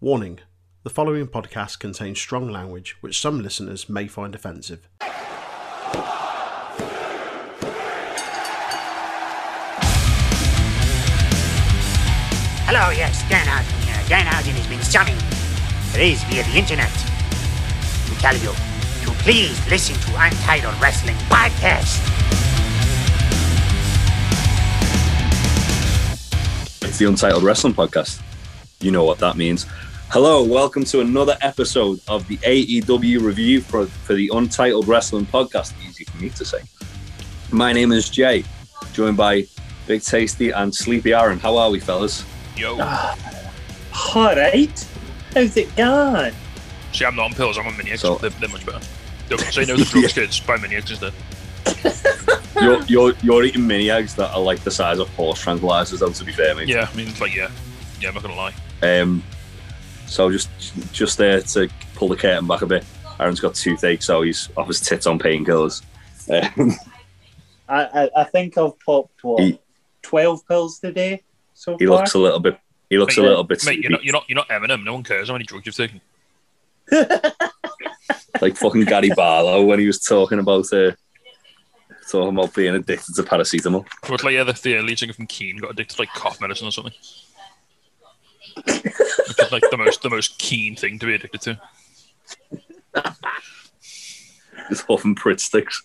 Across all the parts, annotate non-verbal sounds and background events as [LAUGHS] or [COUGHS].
Warning the following podcast contains strong language which some listeners may find offensive. Hello, yes, Danhausen here. Danhausen has been summoned, raised via the internet, to tell you to please listen to Untitled Wrestling Podcast. It's the Untitled Wrestling Podcast. You know what that means. Hello, welcome to another episode of the AEW review for, for the Untitled Wrestling Podcast. Easy for me to say. My name is Jay, joined by Big Tasty and Sleepy Aaron. How are we, fellas? Yo. Ah, All right. How's it going? See, I'm not on pills, I'm on Minions. So- they're, they're much better. Don't say no to drugs, kids. Buy Minions instead. You're, you're, you're eating mini eggs that are like the size of horse tranquilizers, though, to be fair, mate. Yeah, I mean, it's like, yeah. Yeah, I'm not gonna lie. Um, so just just there to pull the curtain back a bit. Aaron's got toothache, so he's off his tits on painkillers. Um, I, I, I think I've popped what He- twelve pills today so he far. looks a little bit. He looks a little bit Mate, you're not, you're not, you're not Eminem. No one cares how many drugs you've taken. [LAUGHS] like fucking Gary Barlow when he was talking about uh, talking about being addicted to paracetamol. But like, yeah, the, the lead singer from Keane got addicted to like cough medicine or something. Which is like the most, the most keen thing to be addicted to. [LAUGHS] Just huffing Pritt sticks.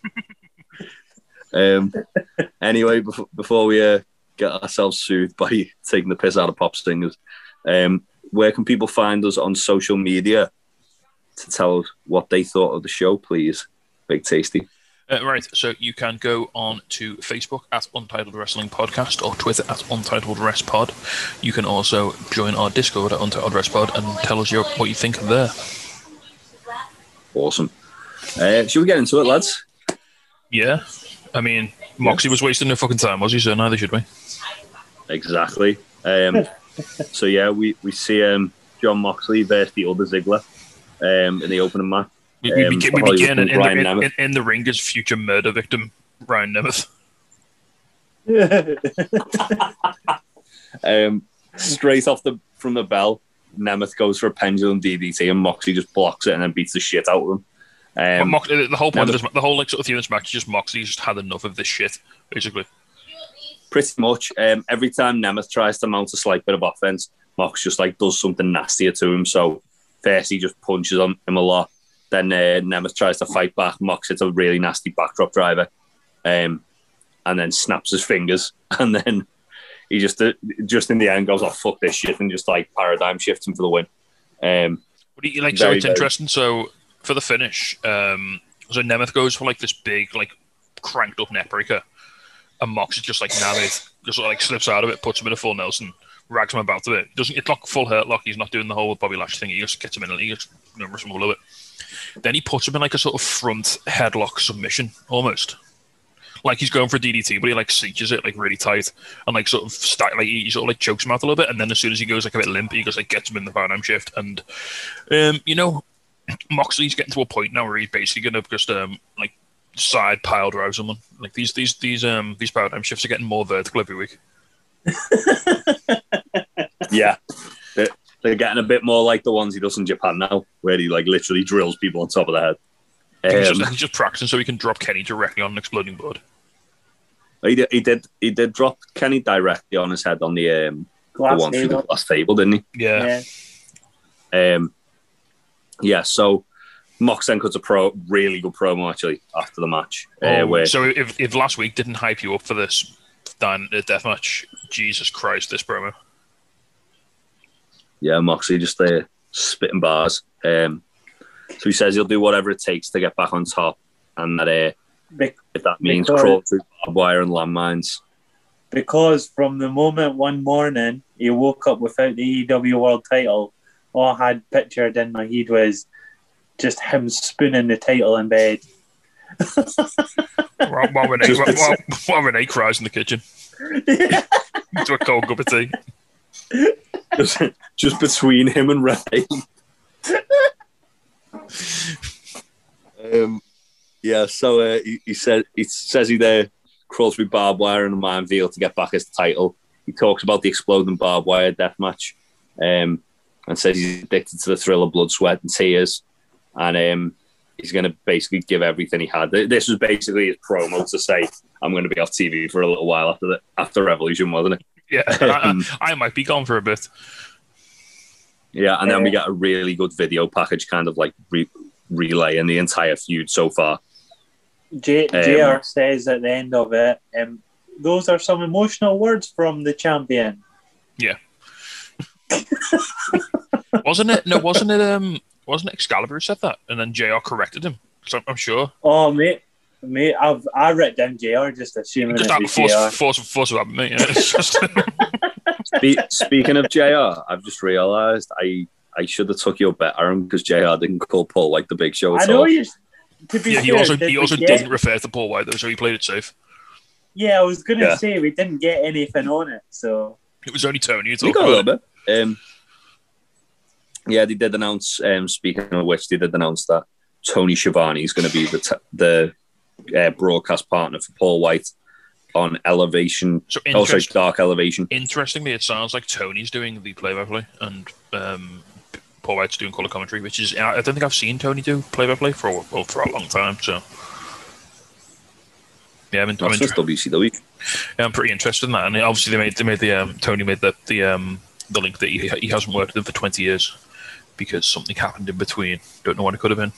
um. Anyway, before, before we uh, get ourselves soothed by [LAUGHS] taking the piss out of pop singers, um, where can people find us on social media to tell us what they thought of the show, please? Big tasty. Uh, right, so you can go on to Facebook at Untitled Wrestling Podcast or Twitter at Untitled Rest Pod. You can also join our Discord at Untitled Rest Pod and tell us your, what you think of there. Awesome. Uh, should we get into it, lads? Yeah, I mean, Moxie was wasting no fucking time, was he? So neither should we. Exactly. Um, [LAUGHS] so yeah, we we see um, Jon Moxley versus the other Ziggler um, in the opening match. We, we, Um, begin, we begin in, and in, the, in, in, the ring as future murder victim Ryan Nemeth. [LAUGHS] [LAUGHS] Um, straight off the from the bell, Nemeth goes for a pendulum DDT, and Moxie just blocks it and then beats the shit out of him. Um, Mox, the whole point Nemeth- of this, the whole like sort of theme this match is just Moxley just had enough of this shit, basically. pretty much um, every time Nemeth tries to mount a slight bit of offense, Mox just like does something nastier to him. So first he just punches on him a lot. Then uh, Nemeth tries to fight back. Mox hits a really nasty backdrop driver, um, and then snaps his fingers. [LAUGHS] And then he just uh, just in the end goes, "Oh fuck this shit," and just like paradigm shifts him for the win. Um, But you like, so it's very- interesting. So for the finish, um, so Nemeth goes for like this big, like cranked up neck breaker, and Mox is just like Nemeth just like slips out of it, puts him in a full Nelson, rags him about a bit. Doesn't it's not full hurt lock? He's not doing the whole Bobby Lash thing. He just gets him in, he just you know, him a little bit. Then he puts him in like a sort of front headlock submission, almost. Like he's going for a DDT, but he like cinches it like really tight and like sort of stack, like he sort of like chokes him out a little bit, and then as soon as he goes like a bit limp, he goes like gets him in the paradigm shift, and um, you know, [CLEARS THROAT] Moxley's getting to a point now where he's basically gonna just um like side pile drive someone. Like these these these um these paradigm shifts are getting more vertical every week. [LAUGHS] yeah, they're, they're getting a bit more like the ones he does in Japan now, where he like literally drills people on top of the head. He's, Um, just, he's just practicing so he can drop Kenny directly on an exploding board. He did, he did. He did drop Kenny directly on his head on the um, the Glass one through the table. glass table, didn't he? Yeah. Yeah. Um, yeah. So Mox then cuts a pro, really good promo actually after the match. uh, Oh, where so if, if last week didn't hype you up for this Dan uh, death match, Jesus Christ, this promo. Yeah, Moxley just uh, spitting bars. Um, so he says he'll do whatever it takes to get back on top, and that uh, Be- if that means Because- crawl through barbed wire and landmines. because from the moment one morning he woke up without the EW World title, all I had pictured in my head was just him spooning the title in bed. While, while, Renee, Just- while, while, while Renee cries in the kitchen [LAUGHS] to a cold cup of tea. Just, just between him and Ray. um, yeah, so uh, he, he said he says he there crawls through barbed wire and a minefield to get back his title. He talks about the exploding barbed wire death match, um, and says he's addicted to the thrill of blood, sweat, and tears, and um, he's going to basically give everything he had. This was basically his promo to say, "I'm going to be off TV for a little while after the after Revolution, wasn't it?" Yeah, [LAUGHS] I, I, I might be gone for a bit. Yeah, and then we get a really good video package, kind of like re- relaying the entire feud so far. J- Um, JR says at the end of it, um, those are some emotional words from the champion. Yeah. [LAUGHS] wasn't it? No, wasn't it? Um, wasn't it Excalibur who said that, and then JR corrected him? So I'm, I'm sure. Oh, mate, mate, I've I wrote down JR just assuming Just that was force, force, force of habit, mate. Yeah, [LAUGHS] it's just- Spe- speaking of JR, I've just realised I I should have took your bet, Aaron, because JR didn't call Paul like the Big Show at I know all. you. To be yeah, he also did he we also get- didn't refer to Paul White though, so he played it safe. Yeah, I was gonna Yeah. say we didn't get anything on it, so It was only Tony who We got a little bit. Um, yeah, they did announce. Um, speaking of which, they did announce that Tony Schiavone is going to be the t- the uh, broadcast partner for Paul White on Elevation. So Oh, sorry, Dark Elevation. interestingly, it sounds like Tony's doing the play-by-play and um, Paul White's doing color commentary, which is I don't think I've seen Tony do play-by-play for a, well, for a long time. So yeah, I'm, in, I'm, inter- WCW. yeah, I'm pretty interested in that. And obviously, they made they made the um, Tony made the the um, the link that he, he hasn't worked with them for 20 years because something happened in between. Don't know what it could have been.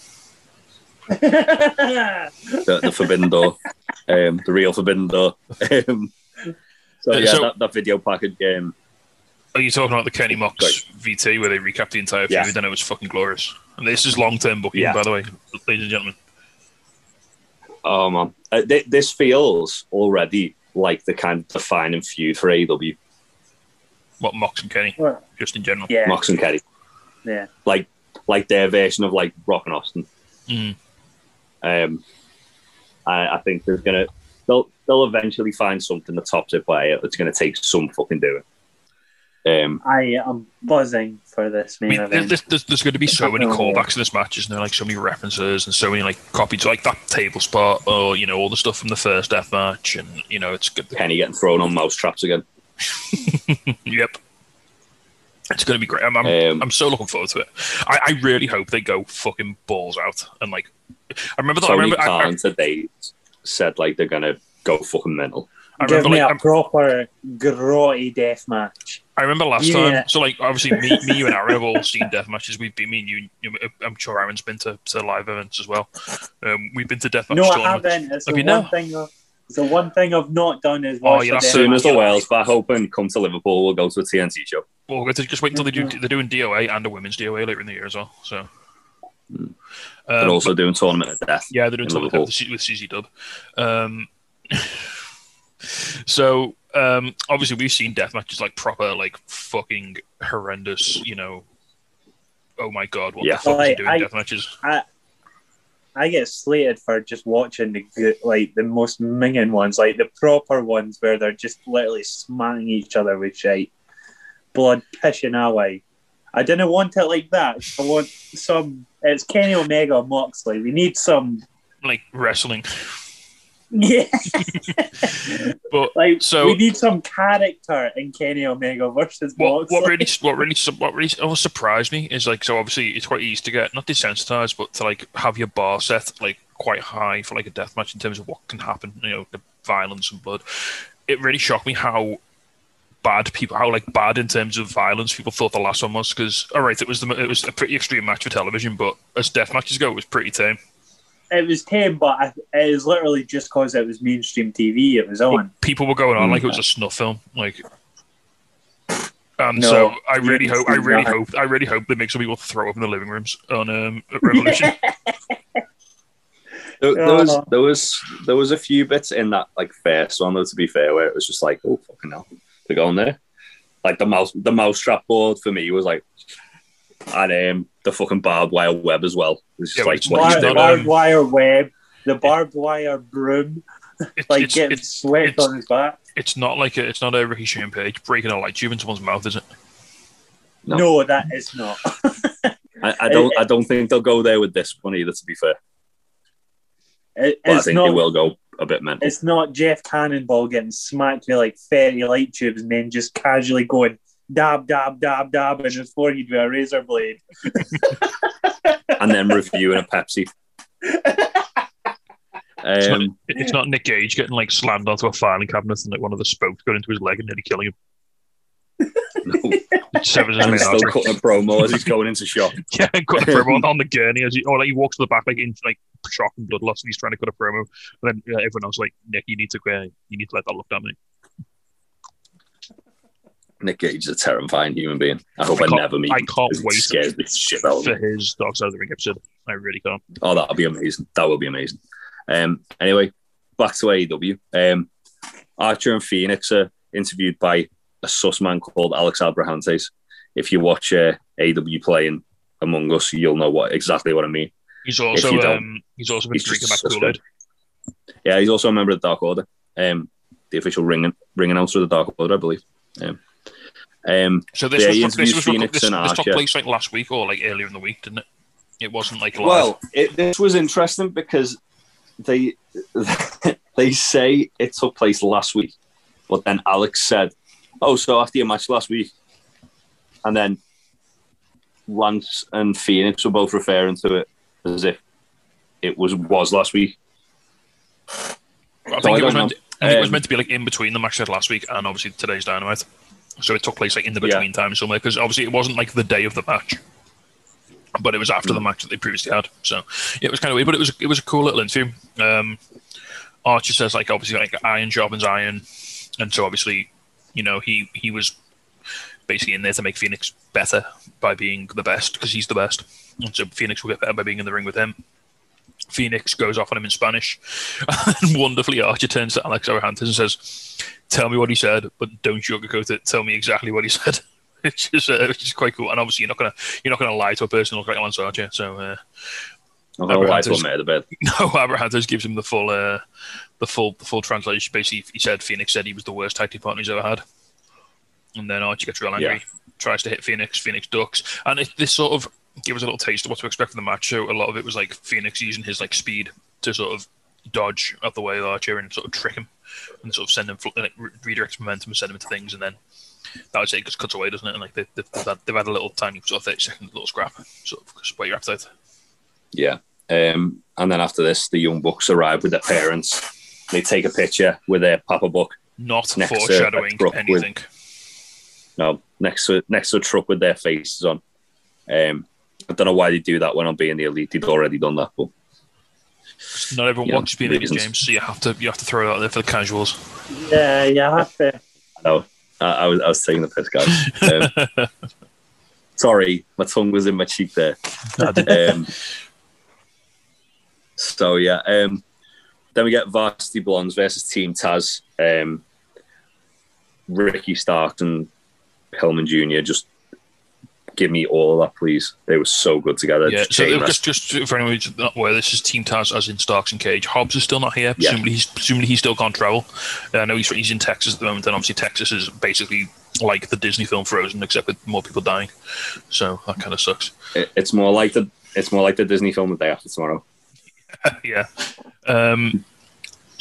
[LAUGHS] The, the Forbidden Door, um, the real Forbidden Door. Um, so Uh, yeah, so- that, that video package. Um, Are you talking about the Kenny Mox Right. VT where they recapped the entire Yeah. feud and it was fucking glorious? And this is long term booking, Yeah. by the way, ladies and gentlemen. oh man, uh, th- this feels already like the kind of defining feud for AEW. What Mox and Kenny, Well, just in general. yeah, Mox and Kenny. yeah. like like their version of like Rock and Austin. Mm. Um, I, I think there's gonna they'll they'll eventually find something that tops it by it. That's gonna take some fucking doing. Um, I am buzzing for this I mean, event. there's, there's, there's going to be so many Oh, yeah. callbacks in this match, isn't there? Like so many references and so many like copies, like that table spot, or you know, all the stuff from the first death match, and you know, it's good. Kenny getting thrown on mouse traps again. [LAUGHS] Yep. It's going to be great. I'm, I'm, Um, I'm so looking forward to it. I, I really hope they go fucking balls out and like. I remember that. I Tony remember. I, I, Khan today said like they're gonna go fucking mental. I Give remember. me Like, a proper grotty death match. I remember last Yeah. time. So like, obviously, me, me, you, and Aaron have all seen death matches. We've been. Me and you. you I'm sure Aaron's been to, to live events as well. Um, we've been to death match No, I haven't. It's Have the you one now? thing. Of, it's the one thing I've not done is Oh, watch you'll the As soon as the match. Wales back open, come to Liverpool, we'll go to a TNT show. Well, we're going to just wait until they do. They're doing DOA and a women's DOA later in the year as well. So. Mm. They're Um, also doing tournament of death. Yeah, they're doing in something with, Liverpool. with CZ Dub. Um, [LAUGHS] so um, obviously we've seen death matches like proper, like fucking horrendous. You know, oh my god, what Yeah. the fuck is Like, he doing I- death matches? I get slated for just watching the good, like the most minging ones, like the proper ones where they're just literally smacking each other with shit, blood pissing away. I didn't want it like that. I want some. It's Kenny Omega Moxley. We need some. Like wrestling, Yeah. [LAUGHS] but like So- we need some character in Kenny Omega versus what Moxley. what really what really what really almost surprised me is like so obviously it's quite easy to get not desensitized but to like have your bar set like quite high for like a death match in terms of what can happen you know the violence and blood it really shocked me how bad people how like bad in terms of violence people thought the last one was because all right it was the it was a pretty extreme match for television but as death matches go it was pretty tame it was tame, but I, it was literally just because it was mainstream TV. It was on. people were going on Mm. like it was a snuff film like and No, so I really hope I didn't really hope I really hope they make some people throw up in the living rooms on um [LAUGHS] Revolution. There, there was there was there was a few bits in that like first one though to be fair where it was just like oh fucking hell they're going there like the mouse the mousetrap board for me was like and um, the fucking barbed wire web as well it's just Yeah, like it's what not- you Bar- not, do. barbed wire web, the barbed wire broom, It's, like it's, getting it's, swept on his back. it's not like a, it's not a Ricky Shane Page breaking a light tube in someone's mouth, is it? No. No. that is not. I, I don't [LAUGHS] I don't think they'll go there with this one either to be fair It- but I think not. they will go a bit mental It's not Jeff Cannonball getting smacked with like thirty light tubes and then just casually going dab, dab, dab, dab in his forehead with a razor blade. [LAUGHS] and then reviewing a Pepsi. It's, not, Um, it's not Nick Gage getting like slammed onto a filing cabinet and like one of the spokes going into his leg and nearly killing him. no. [LAUGHS] Severs and he's still artery. cutting a promo as he's going into shop. [LAUGHS] Yeah, and cut a promo on, on the gurney as he, or like he walks to the back like in like shock and blood loss, and he's trying to cut a promo. And then uh, everyone else like Nick, you need to uh, you need to let that look down, mate. Nick Gage is a terrifying human being. I hope I I, never meet I can't It wait scares the shit out me. For his Dark Side of the Ring episode, I really can't. Oh, that'll be amazing. That will be amazing. Um, anyway, back to AEW. Um, Archer and Fenix are interviewed by a sus man called Alex Abrahantes. If you watch uh, AEW playing Among Us, you'll know what exactly what I mean. He's also um, he's also been he's drinking back a Kool Aid. Yeah, he's also a member of the Dark Order, um, the official ring ring announcer of the Dark Order, I believe. Um, um, So this Yeah, was this, was Fenix this, and this took place like last week or like earlier in the week, didn't it? It wasn't like live. Well, it, this was interesting because they [LAUGHS] they say it took place last week, but then Alex said, "Oh, so after your match last week," and then Lance and Fenix were both referring to it as if it was was last week. I so think I it was meant. I think it was Um, meant to be like in between the match they last week and obviously today's Dynamite. So it took place like in the between time somewhere because obviously it wasn't like the day of the match, but it was after Mm. the match that they previously had. So yeah, it was kind of weird, but it was it was a cool little interview. Um, Archer says like obviously like iron sharpens iron, and so obviously you know he he was basically in there to make Fenix better by being the best because he's the best, and so Fenix will get better by being in the ring with him. Fenix goes off on him in Spanish. [LAUGHS] And wonderfully, Archer turns to Alex Abrahantes and says, Tell me what he said, but don't sugarcoat it. Tell me exactly what he [LAUGHS] said. Which is, uh, which is quite cool. And obviously, you're not gonna you're not gonna lie to a person who looks like Lance Archer. So uh, I'm gonna lie to him out of no, Abrahantes gives him the full uh, the full the full translation. Basically, he said Fenix said he was the worst tag team partner he's ever had. And then Archer gets real angry, tries to hit Fenix. Fenix ducks, and it, this sort of gives us a little taste of what to expect from the match. So a lot of it was like Fenix using his like speed to sort of dodge out the way of Archer and sort of trick him and sort of send him like, redirect momentum and send him into things, and then that was it just cuts away, doesn't it? And like they, they've, they've, had, they've had a little tiny sort of thirty second little scrap, sort of spoil your appetite. Yeah. Um, and then after this, the young bucks arrive with their parents. They take a picture with their Papa Buck. Not to foreshadowing anything. with- anything. Next to next to a truck with their faces on. Um, I don't know why they do that when I'm being the elite. They'd already done that, but Not everyone Yeah, be in reasons. James, so you have to you have to throw it out there for the casuals. Yeah, you have to. no, I, I was I was taking the piss, guys. Um, [LAUGHS] sorry, my tongue was in my cheek there. Um, so yeah, um, then we get Varsity Blondes versus Team Taz. Um, Ricky Stark and Pillman Jr. Just give me all of that, please. They were so good together. Yeah, Just so chain it- wrest- just just for anyone who's not aware, this is Team Taz as in Starks and Cage. Hobbs is still not here. Yeah. Presumably, he's presumably he still can't travel. Uh, I know he's he's in Texas at the moment, and obviously Texas is basically like the Disney film Frozen, except with more people dying. So that kind of sucks. it- it's more like the it's more like the Disney film the day after tomorrow. [LAUGHS] yeah. Um,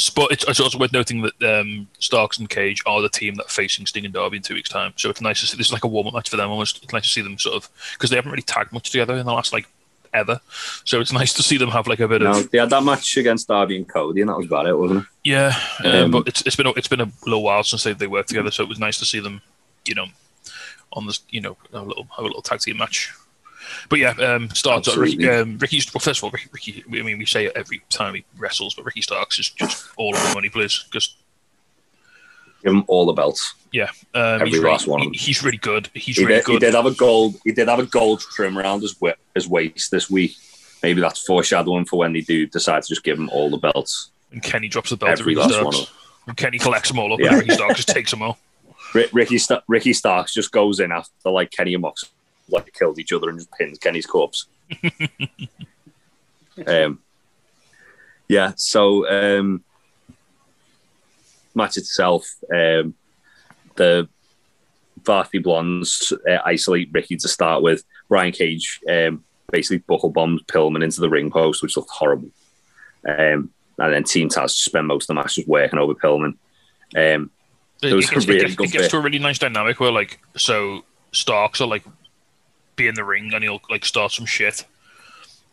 but it's, it's also worth noting that um, Starks and Cage are the team that are facing Sting and Darby in two weeks' time. So it's nice to see. This is like a warm up match for them almost. It's nice to see them sort of because they haven't really tagged much together in the last like ever. So it's nice to see them have like a bit No, of they had that match against Darby and Cody, and that was about it, wasn't it? yeah. Um, Um, but it's it's been a, it's been a little while since they, they worked together. So it was nice to see them, you know, on this you know have a little have a little tag team match. But yeah, um, Starks. Ricky, um, Ricky's well, first of all, Ricky, Ricky. I mean, we say it every time he wrestles, but Ricky Starks is just all of the money, please. Because Give them all the belts. yeah, um, Every he's, last really, one of them. he- he's really good. He's He really did, he did have a gold. He did have a gold trim around his wi- his waist this week. Maybe that's foreshadowing for when they do decide to just give him all the belts. And Kenny drops the belt to Every Ricky last one Starks. of And Kenny collects them all up, Yeah. and Ricky Starks just takes them all. Ricky Ricky Starks just goes in after like Kenny and Mox like killed each other and just pins Kenny's corpse. [LAUGHS] um, yeah. So um, match itself, um, the Varsity Blondes uh, isolate Ricky to start with. Brian Cage um, basically buckle bombs Pillman into the ring post, which looked horrible. Um, and then Team Taz spend most of the match just working over Pillman. Um, It was a gets, really gets- it gets bit. to a really nice dynamic where like so Starks are like be in the ring and he'll like start some shit,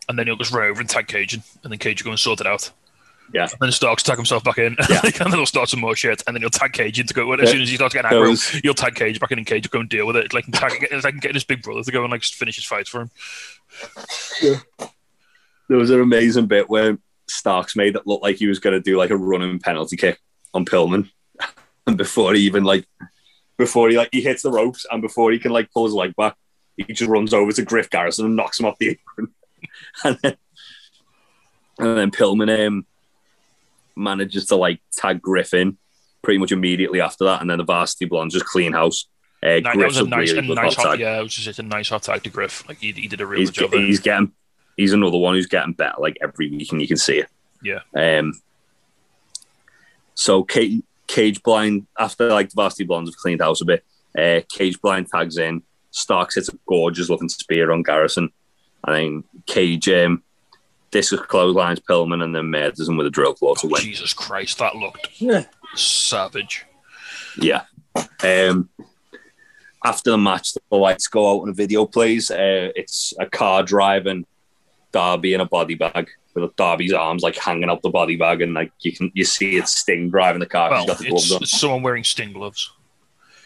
and then he'll just run over and tag Cajun, and then Cage will go and sort it out. Yeah. And then Starks tag himself back in, Yeah. [LAUGHS] and then he'll start some more shit, and then he'll tag Cage in to go. As Yeah. soon as he starts getting aggro, Those- he'll tag Cage back in, and Cage will go and deal with it. It's like tag, it's like getting his big brother to go and like finish his fights for him. Yeah. There was an amazing bit where Starks made it look like he was going to do like a running penalty kick on Pillman, [LAUGHS] and before he even like, before he like he hits the ropes and before he can like pull his leg back, he just runs over to Griff Garrison and knocks him off the apron, [LAUGHS] and then and then Pillman um, manages to like tag Griffin pretty much immediately after that, and then the Varsity Blondes just clean house. Uh, that was a nice, really a nice hot tag. yeah, it was just a nice hot tag to Griff. Like he, he did a real he's, good job. there. he's getting he's another one who's getting better like every week and you can see it Yeah. um so cage, cage blind after like the varsity blondes have cleaned house a bit uh cage blind tags in starks hits a gorgeous looking spear on garrison and then cage um discus clotheslines pillman and then murders him with a drill claw to Oh, win Jesus Christ, that looked Yeah. savage. Yeah. Um, after the match, the lights go out and a video plays. Uh, it's a car driving Darby in a body bag with Darby's arms like hanging out the body bag, and like you can you see it's Sting driving the car. Well, got the gloves it's, on. it's someone wearing sting gloves.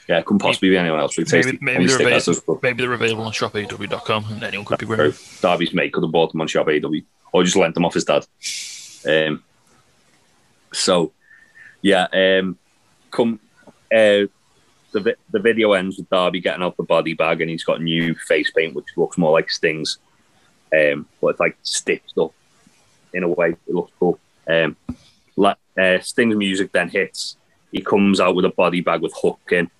Yeah, it couldn't possibly be anyone else. Maybe, maybe, they're available, maybe they're available on shopaw.com and anyone could be wearing. Darby's mate could have bought them on Shop AW or just lent them off his dad. Um, so, yeah, um, come uh, the vi- the video ends with Darby getting out the body bag and he's got new face paint which looks more like Sting's, um, but it's like stitched up in a way. It looks cool. Um, la- uh, Sting's music then hits. He comes out with a body bag with Hook in.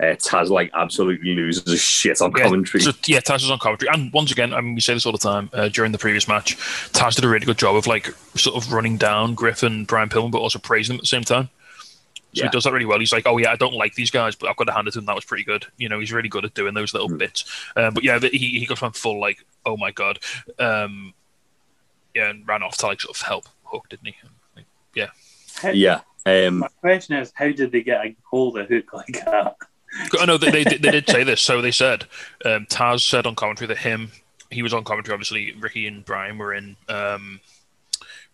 Uh, Taz like absolutely loses his shit on Yeah, commentary. so, yeah, Taz was on commentary, and once again, I mean, we say this all the time. Uh, during the previous match, Taz did a really good job of like sort of running down Griff and Brian Pillman, but also praising them at the same time. So Yeah. he does that really well. He's like, "Oh yeah, I don't like these guys, but I've got to hand it to him. That was pretty good." You know, he's really good at doing those little Mm. bits. Um, but yeah, he he got one full like, "Oh my god," um, yeah, and ran off to like sort of help Hook, didn't he? Like, How- yeah. Um, My question is, how did they get a hold of Hook like that? I know they, they, they did say this. So they said um, Taz said on commentary that him he was on commentary. Obviously, Ricky and Brian were in um,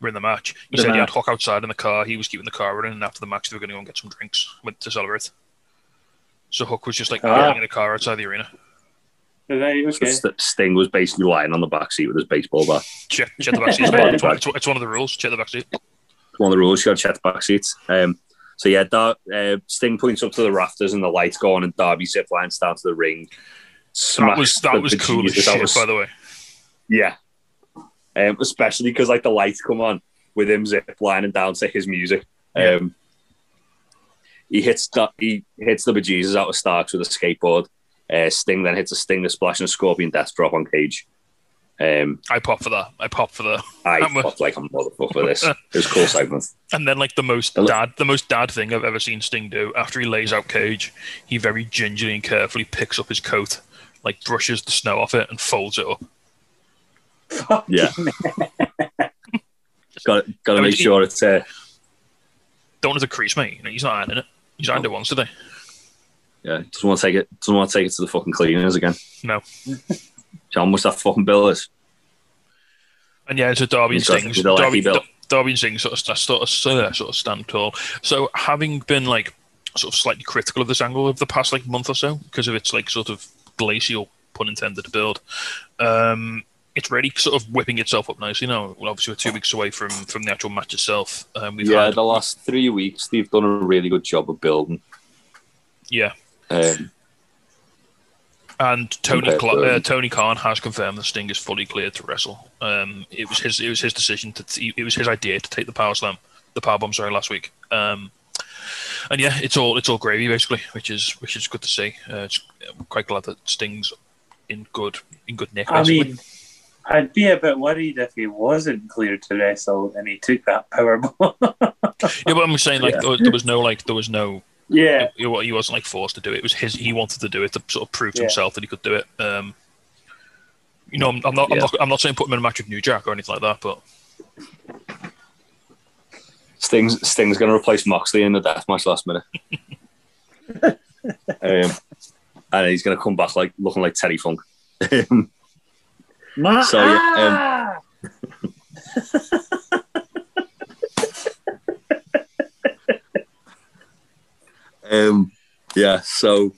were in the match. He The said he had match. Hook outside in the car. He was keeping the car running, and after the match, they were going to go and get some drinks went to celebrate. So Hook was just like Ah. waiting in the car outside the arena. Right, So okay. Sting was basically lying on the back seat with his baseball bat. Check, check the back seat. [LAUGHS] It's, one- it's, one- of the rules. Check the back seat. It's one of the rules. You got to check the back seats. Um, so yeah, Dar- uh, Sting points up to the rafters and the lights go on, and Darby zip lines down to the ring. That was that the was cool as shit, of- by the way. Yeah, um, especially because like the lights come on with him zip lining down to his music. Yeah. Um, he hits the, he hits the bejesus out of Starks with a skateboard. Uh, Sting then hits a Stinger splash and a Scorpion Death Drop on Cage. Um, I pop for that. I pop for that. I pop like I'm a- felt like a motherfucker for this. It was a cool segment. And then, like the most dad, the most dad thing I've ever seen Sting do. After he lays out Cage, he very gingerly and carefully picks up his coat, like brushes the snow off it, and folds it up. Yeah. got got to I mean, make sure it's uh, Don't want it to crease, mate. You know, he's not ironing it. He's ironed it once today. yeah. Doesn't want to take it. Doesn't want to take it to the fucking cleaners again. No. [LAUGHS] How much that fucking bill is? And yeah, so Darby and He's Sting, Darby, bill. Darby and Sting sort of st- sort of sort of stand tall. So having been like sort of slightly critical of this angle over the past like month or so because of its like sort of glacial pun intended build, um, it's really sort of whipping itself up nicely now. Well, obviously we're two weeks away from from the actual match itself. Um, we've yeah, had the last three weeks they've done a really good job of building. yeah. Um, And Tony Compared Cla- uh, Tony Khan has confirmed that Sting is fully cleared to wrestle. Um, it was his it was his decision to t- it was his idea to take the power slam, the power bomb. Sorry, last week. Um, and yeah, it's all it's all gravy basically, which is which is good to see. Uh, it's, I'm quite glad that Sting's in good in good nick. I mean, I'd be a bit worried if he wasn't cleared to wrestle and he took that power bomb. yeah, but I'm saying like [LAUGHS] Yeah. there, there was no like there was no yeah, he, he wasn't like forced to do it. It was his he wanted to do it to sort of prove to Yeah. himself that he could do it. Um, you know, I'm, I'm not I'm not I'm not saying put him in a match with New Jack or anything like that, but Sting's Sting's going to replace Moxley in the death match last minute. [LAUGHS] um, and he's going to come back like looking like Teddy Funk. [LAUGHS] Ma- So, yeah, um, [LAUGHS] um, yeah, so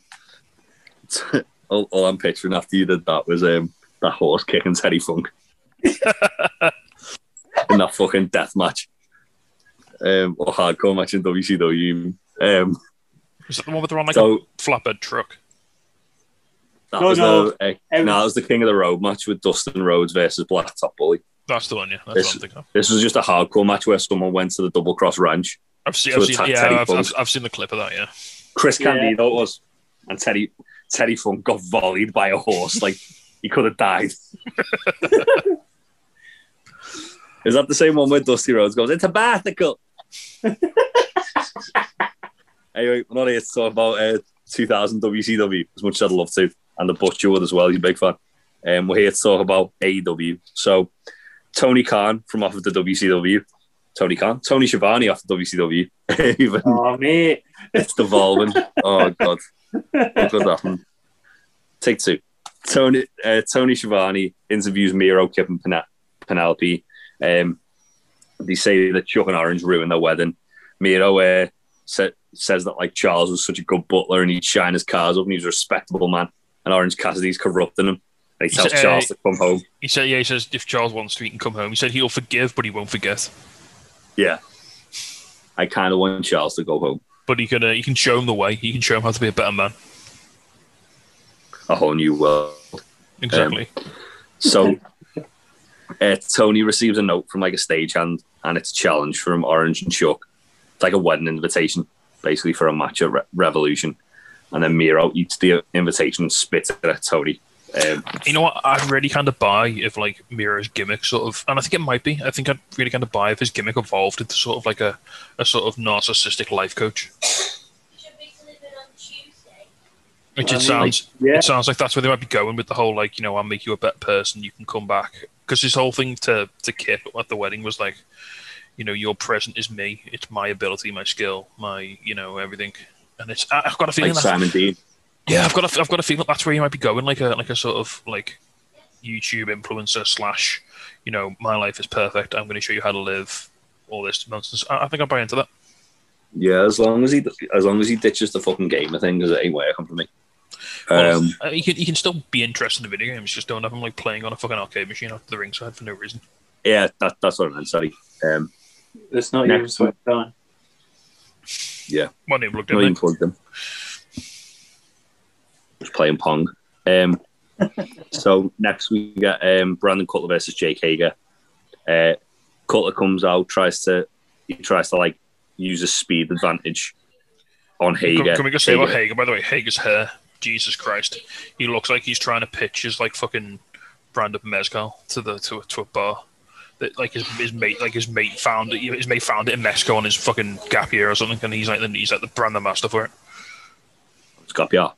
[LAUGHS] all, all I'm picturing after you did that was um, that horse kicking Terry Funk [LAUGHS] in that fucking death match. Um, or hardcore match in WCW. Um, Is that the one with the on like so a flatbed truck? that No, was no. the uh, It no, was- that was the King of the Road match with Dustin Rhodes versus Blacktop Bully. That's the one, yeah. That's This- what I'm thinking of. This was just a hardcore match where someone went to the double cross ranch. I've seen, to I've seen attack yeah, Teddy I've, I've, I've seen the clip of that, yeah. Chris Yeah. Candido it was, and Teddy Teddy Funk got volleyed by a horse like [LAUGHS] he could have died. [LAUGHS] Is that the same one where Dusty Rhodes goes, It's a bicycle? [LAUGHS] anyway, we're not here to talk about uh, 2000 WCW as much as I'd love to, and the Butcher would as well. He's a big fan. Um, we're here to talk about AEW. So, Tony Khan from off of the WCW. Tony Khan, Tony Schiavone off the WCW. [LAUGHS] Even Oh, mate. it's devolving. oh god, what could happen? Take two. Tony uh, Tony Schiavone interviews Miro, Kip, and Pen- Penelope. Um, they say that Chuck and Orange ruined their wedding. Miro uh, sa- says that like Charles was such a good butler and he'd shine his cars up and he was a respectable man. And Orange Cassidy's corrupting him. And he He tells said, uh, Charles to come home. He said, yeah, he says if Charles wants to, he can come home. He said he'll forgive, but he won't forget. Yeah. I kind of want Charles to go home. But he can, uh, he can show him the way. He can show him how to be a better man. A whole new world. Exactly. So uh, Tony receives a note from like a stagehand, and it's a challenge from Orange and Chuck. It's like a wedding invitation, basically for a match at Re- Revolution. And then Miro eats the invitation and spits it at Tony. Um, you know what? I'd really kind of buy if like Miro's gimmick sort of, and I think it might be. I think I'd really kind of buy if his gimmick evolved into sort of like a, a sort of narcissistic life coach. Which I it mean, sounds, yeah. it sounds like that's where they might be going with the whole like you know I'll make you a better person, you can come back. Because his whole thing to to Kip at the wedding was like, you know, your present is me, it's my ability, my skill, my you know everything. And it's I- I've got a feeling like that Simon Dean. Yeah, I've got a, I've got a feeling that's where you might be going, like a like a sort of like YouTube influencer slash, you know, my life is perfect. I'm going to show you how to live. All this nonsense. I, I think I'll buy into that. Yeah, as long as he as long as he ditches the fucking gamer thing, because it ain't working for me. Well, Um, uh, he can he can still be interested in the video games. Just don't have him like playing on a fucking arcade machine after the ringside for no reason. yeah, that, that's what I meant. Sorry. Um, It's not Next even switched on. Yeah, my name looked not in even plugged him. Just playing Pong. Um, [LAUGHS] so next we get um, Brandon Cutler versus Jake Hager. Uh, Cutler comes out, tries to he tries to like use a speed advantage on Hager. Can, can we just say about Hager- Hager? By the way, Hager's hair. Jesus Christ, he looks like he's trying to pitch his like fucking brand of mezcal to the to, a- to a bar. That like his, his mate like his mate found it. His mate found it in Mexico on his fucking gap year or something, and he's like the he's like the brand master for it. Scapia.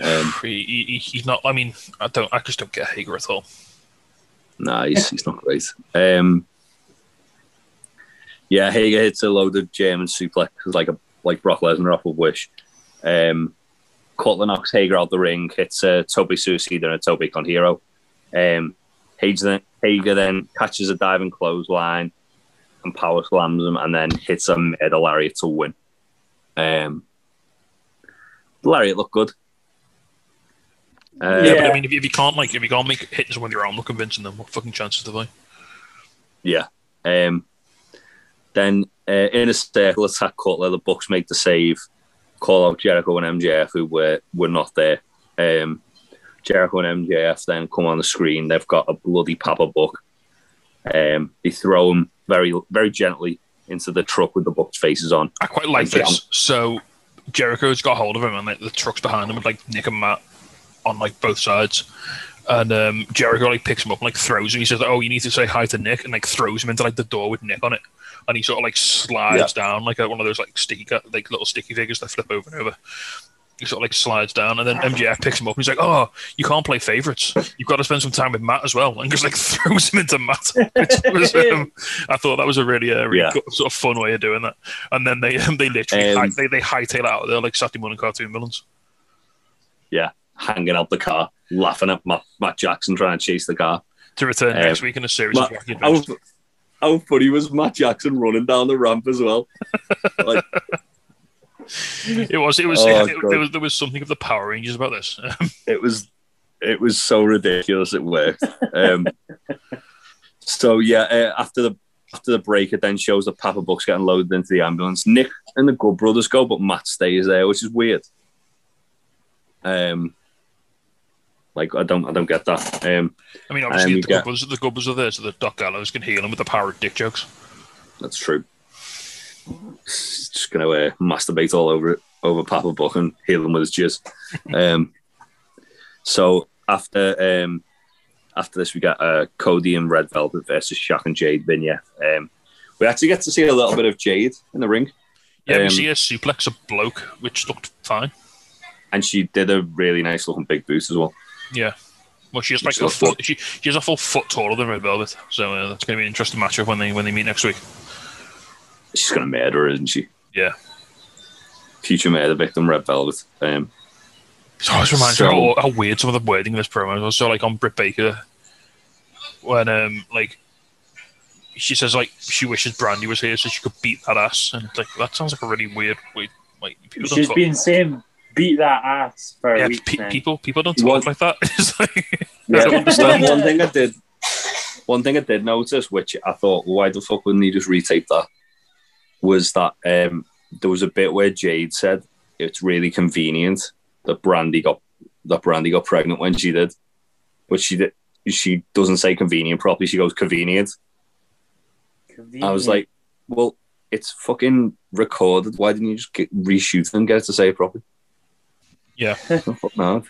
Um, [SIGHS] he, he, he's not. I mean, I don't. I just don't get Hager at all. Nah, he's, he's not great. Um, yeah, Hager hits a loaded German suplex like a like Brock Lesnar off of Wish. Um, Cutler knocks Hager out the ring, hits a tope suicida and a tope con hilo. Um, Hager then, Hager then catches a diving clothesline and power slams him, and then hits a murder lariat to win. Um, the lariat looked good. Uh, Yeah, but I mean, if, if you can't like, if you can't make hitting someone with your arm look convincing, them what fucking chances do they? Yeah. Um, then uh, Inner Circle attack Cutler, the Bucks make the save, call out Jericho and MJF who were were not there. Um, Jericho and MJF then come on the screen. They've got a bloody Papa Buck. Um, they throw him very very gently into the truck with the Bucks faces on. I quite like Yeah. this. So Jericho's got hold of him, and like, the truck's behind him, and like Nick and Matt on like both sides. And um, Jericho like picks him up and like throws him. He says, "Oh, you need to say hi to Nick," and like throws him into like the door with Nick on it. And he sort of like slides down like a, one of those like sticky like little sticky figures that flip over and over. he sort of like slides down, and then MJF picks him up. and He's like, "Oh, you can't play favorites. You've got to spend some time with Matt as well." And just like [LAUGHS] throws him into Matt. Which was, um, I thought that was a really, uh, really Yeah. good- sort of fun way of doing that. And then they um, [LAUGHS] they literally Um, they they hightail out. They're like Saturday morning cartoon villains. Yeah, hanging out the car, laughing at Matt, Matt Jackson trying to chase the car. To return Um, next week in a series Matt- of how, how funny was Matt Jackson running down the ramp as well? Like, [LAUGHS] It was it was, Oh, it- there was there was something of the Power Rangers about this. [LAUGHS] it was it was so ridiculous it worked um so yeah uh, after the after the break it then shows that papa buck's getting loaded into the ambulance nick and the good brothers go but matt stays there which is weird um like i don't i don't get that. Um I mean, obviously we the get- Gubbers, the Gubbers are there, so the Doc Gallows can heal him with the power of dick jokes. that's true. Just gonna uh, masturbate all over it over papa buck and heal him with his jizz. [LAUGHS] Um so after um after this we got uh cody and red velvet versus Shaq and jade vignette um we actually get to see a little bit of jade in the ring. Yeah, we Um, see a suplex a bloke, which looked fine. and she did a really nice looking big boot as well Yeah. Well, she's like a foot. She, she's a full foot taller than Red Velvet, so uh, that's going to be an interesting matchup when they when they meet next week. she's gonna murder her isn't she Yeah. future murder victim red velvet um So it always reminds So- me how, how weird some of the wording in this promo was. So like on Britt Baker, when um like she says like she wishes Brandi was here so she could beat that ass, and it's like that sounds like a really weird way. Like people don't She's talk. been saying beat that ass for yeah, weeks pe- people people don't talk was- like that. [LAUGHS] It's like Yeah, don't understand. one thing I did, one thing I did notice, which I thought, why the fuck wouldn't he just retape that? Was that um, there was a bit where Jade said it's really convenient that Brandi got that Brandi got pregnant when she did, but she did. She doesn't say convenient properly. She goes convenient. I was like, well, it's fucking recorded. Why didn't you just get, reshoot it and get it to say it properly? Yeah. [LAUGHS] Fuck no.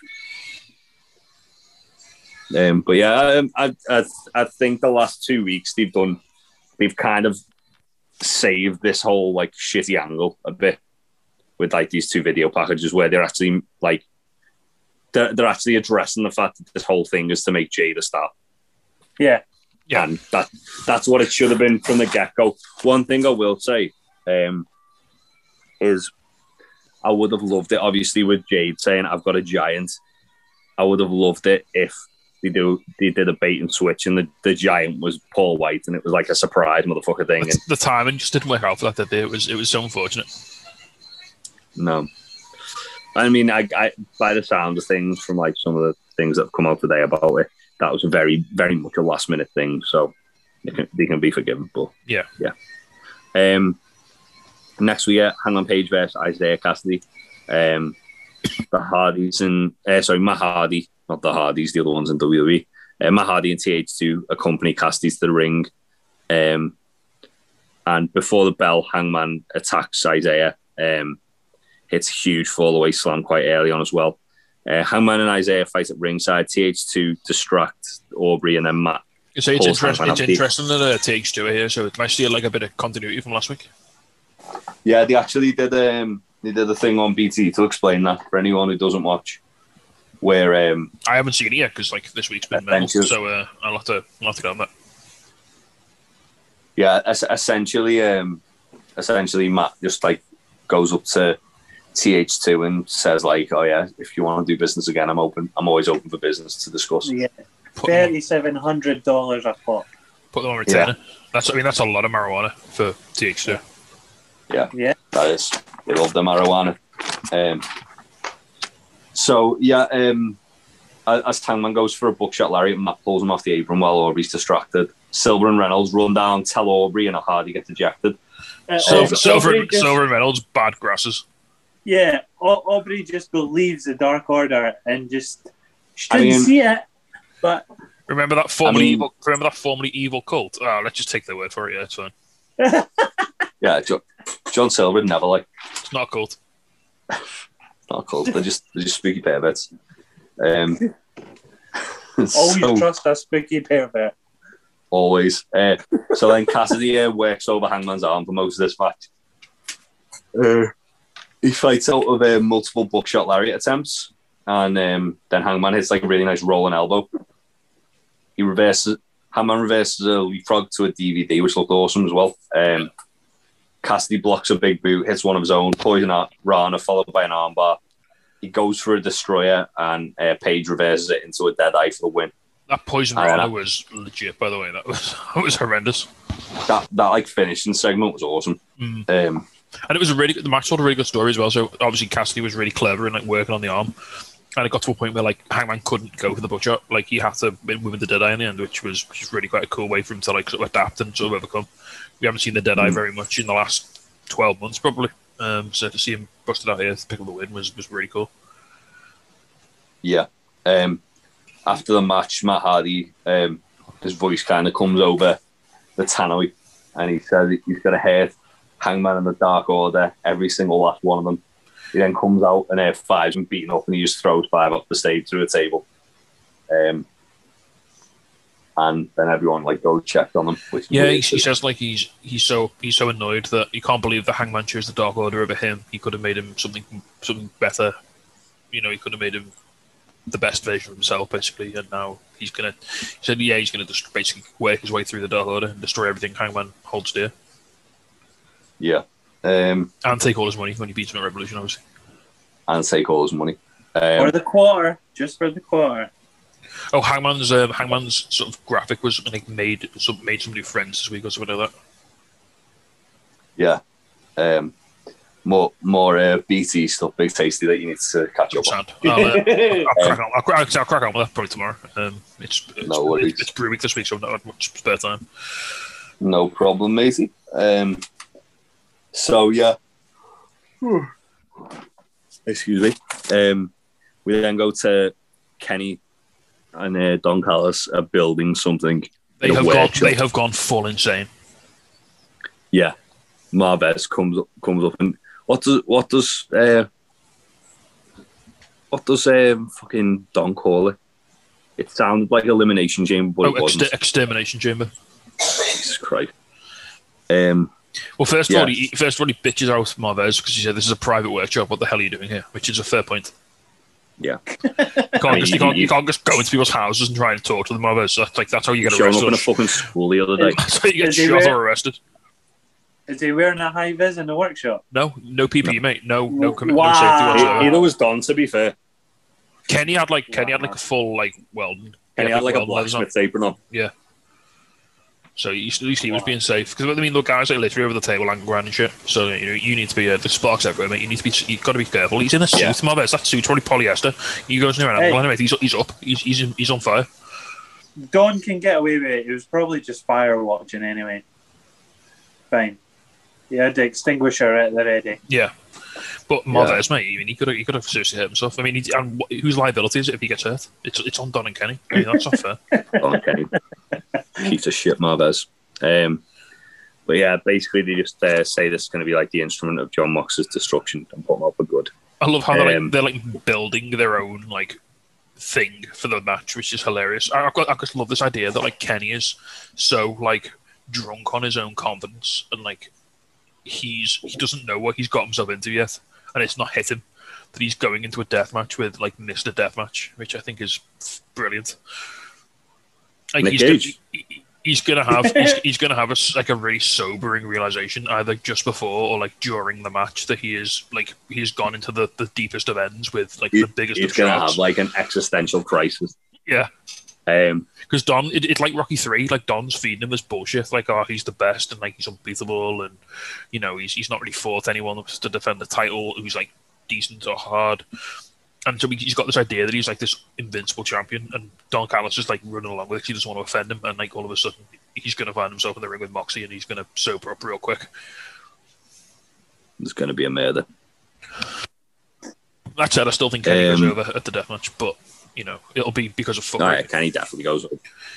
Um, but yeah, um, I, I I think the last two weeks they've done, they've kind of saved this whole like shitty angle a bit with like these two video packages where they're actually like they're, they're actually addressing the fact that this whole thing is to make Jade a star. yeah, Yeah. And that that's what it should have been from the get go. One thing I will say um, is I would have loved it, obviously, with Jade saying, I've got a giant. I would have loved it if they do they did a bait and switch and the, the giant was Paul White and it was like a surprise motherfucker thing. And the timing just didn't work out for that. Did they? It was it was so unfortunate. no. I mean, I, I by the sound of things from like some of the things that have come out today about it, that was a very, very much a last minute thing. So they can, they can be forgiven. But Yeah. yeah. Um, next we get Hangman Page versus Isiah Kassidy. Um, the Hardys and uh, sorry, Matt Hardy, not the Hardys, the other ones in WWE. Uh, Matt Hardy and TH2 accompany Cassidy to the ring. Um, and before the bell, Hangman attacks Isaiah. Um, hits a huge fall away slam quite early on as well. Uh, Hangman and Isaiah fight at ringside. TH2 distract Aubrey and then Matt. So it's, interest, it's interesting that uh, takes two are here. So it might still like a bit of continuity from last week. Yeah, they actually did. Um, they did a thing on BT to explain that for anyone who doesn't watch. Where um, I haven't seen it yet because like this week's been mental. Adventures. So uh, I'll have to I'll have to go on that. yeah, es- essentially, um, essentially, Matt just like goes up to TH2 and says like, "Oh yeah, if you want to do business again, I'm open. I'm always open for business to discuss." yeah, Put them, on, thirty-seven hundred dollars a pop. put them on retainer. That's I mean that's a lot of marijuana for TH2. Yeah, That is, they love the marijuana. Um, so yeah, um, as as Hangman goes for a buckshot lariat, Matt pulls him off the apron while Aubrey's distracted. Silver and Reynolds run down, tell Aubrey, and Hardy gets ejected. Uh, Silver, Silver, just- Silver and Reynolds, bad grasses. Yeah, Aubrey just believes the Dark Order and just she didn't mean- see it, but Remember that formerly mean- evil. Remember that formerly evil cult. Oh, let's just take their word for it. Yeah, it's fine. Yeah, jo- John Silver would never like It's not cold. cult. [LAUGHS] not cold. They're just they're just spooky pair perverts. Um, [LAUGHS] always so- trust a spooky pair of pervert. always. Uh, so then Cassidy uh, works over Hangman's arm for most of this match. Uh, he fights out of uh, multiple buckshot lariat attempts, and um, then Hangman hits like a really nice rolling elbow. He reverses. Hangman reverses a leapfrog to a DVD, which looked awesome as well. Um, Cassidy blocks a big boot, hits one of his own, poison out Rana, followed by an armbar. He goes for a destroyer, and uh, Page reverses it into a dead eye for the win. That poison rana know. was legit, by the way. That was [LAUGHS] that was horrendous. That that like finishing segment was awesome. Mm. Um, And it was a really the match told a really good story as well. So obviously Cassidy was really clever in like working on the arm, and it got to a point where like Hangman couldn't go for the butcher. Like he had to win with the dead eye in the end, which was which was really quite a cool way for him to like sort of adapt and sort of overcome. We haven't seen the dead eye Mm. very much in the last twelve months probably. Um, so to see him busted out here to pick up the win was was really cool. Yeah. Um, after the match, Matt Hardy, um, his voice kind of comes over the tannoy, and he says he's going to hurt Hangman and the Dark Order, every single last one of them. He then comes out and uh, five's been beaten up, and he just throws five up the stage through a table. Um, and then everyone like goes checked on him. Yeah, he, he says like he's he's so he's so annoyed that he can't believe the Hangman chose the Dark Order over him. He could have made him something something better. You know, he could have made him the best version of himself, basically. And now he's gonna. He said, yeah, he's gonna just basically work his way through the Dark Order and destroy everything Hangman holds dear, yeah. Um, and take all his money when he beats him at Revolution, obviously. and take all his money. For Um, the quarter, just for the quarter. Oh, Hangman's um, Hangman's sort of graphic was like made some made some new friends this week or something like that. yeah. Um, more more uh, BT stuff, big tasty that you need to catch up on. I'll, [LAUGHS] uh, I'll, crack on, I'll, crack, I'll crack on with that probably tomorrow. Um, it's it's, No worries. it's, it's brew week this week, so I've not had much spare time. No problem, matey. Um, so yeah. [SIGHS] Excuse me. Um, we then go to Kenny and uh, Don Callis are building something. They have gone. They have gone full insane. Yeah, Marvez comes up, comes up and what does what does uh, what does um, fucking Don call it? It sounded like elimination chamber, but Oh, it wasn't. exter- extermination chamber. Jesus Christ. Um, Well, first of all, Yeah. he first of all he bitches out Marvez because he said this is a private workshop. What the hell are you doing here? Which is a fair point. yeah, You can't, just, you, you- can't, you you- can't just go into people's houses and try and talk to them, Marvez. That's like that's how you get showing up arrested. in a fucking school the other day. [LAUGHS] so you get he shot wear- or arrested. Is he wearing a high vis in the workshop? No, no PPE, mate. No, no, commi- Wow. no safety whatsoever. Either was Don, to be fair. Kenny had like Kenny had like a full like welding. And he had like a welding leathers on. blacksmith apron on. So at least he was being safe. Because I mean, the guys like literally over the table and ground and shit. So you know, you need to be uh, the sparks everywhere, mate. You need to be. You've got to be careful. He's in a suit, Yeah. Marvez. That suit's probably polyester. He goes near an Hey. anyway. He's he's up. He's he's he's on fire. Don can get away with it. It was probably just fire watching anyway. Fine. He had the extinguisher at the ready. Yeah. But Marvez, mate, I mean, he could have, he could have seriously hurt himself. I mean, he, and wh- whose liability is it if he gets hurt? It's it's on Don and Kenny. I mean, that's not fair. [LAUGHS] Don Kenny. Piece of shit, Marvez. Um, but yeah, basically they just uh, say this is going to be like the instrument of Jon Mox's destruction and put him up for good. I love how they're Um, like they're like building their own like thing for the match, which is hilarious. I, I've got, I just love this idea that like Kenny is so like drunk on his own confidence and like he's he doesn't know what he's got himself into yet, and it's not hit him that he's going into a death match with like Mister Deathmatch, which I think is brilliant. Like Nick he's gonna, he- he's gonna have he's, he's gonna have a like a really sobering realization either just before or like during the match that he is like he's gone into the, the deepest of ends with like He- the biggest He's to sharks. have like an existential crisis. yeah, Um, because Don, it, it's like Rocky Three. Like Don's feeding him this bullshit, like oh he's the best and like he's unbeatable, and you know he's he's not really fought anyone to defend the title who's like decent or hard. And so he- he's got this idea that he's like this invincible champion, and Don Callis is like running along with it. He doesn't want to offend him, and like all of a sudden he's going to find himself in the ring with Moxie, and he's going to sober up real quick. there's going to be a murder. That said, I still think Kenny goes Um, over at the deathmatch, but you know it'll be because of football. right, Kenny definitely goes up.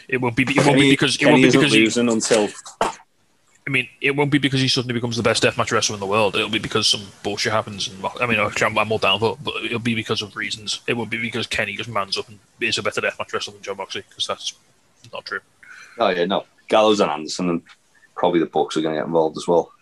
It won't be. It won't be because it Kenny won't be isn't because he, losing until I mean, it won't be because he suddenly becomes the best deathmatch wrestler in the world. It'll be because some bullshit happens. And I mean, actually, I'm, I'm all down for it, but it'll be because of reasons. It won't be because Kenny just mans up and is a better deathmatch wrestler than Jon Moxley, because that's not true. Oh yeah, no. Gallows and Anderson and probably the Bucks are going to get involved as well.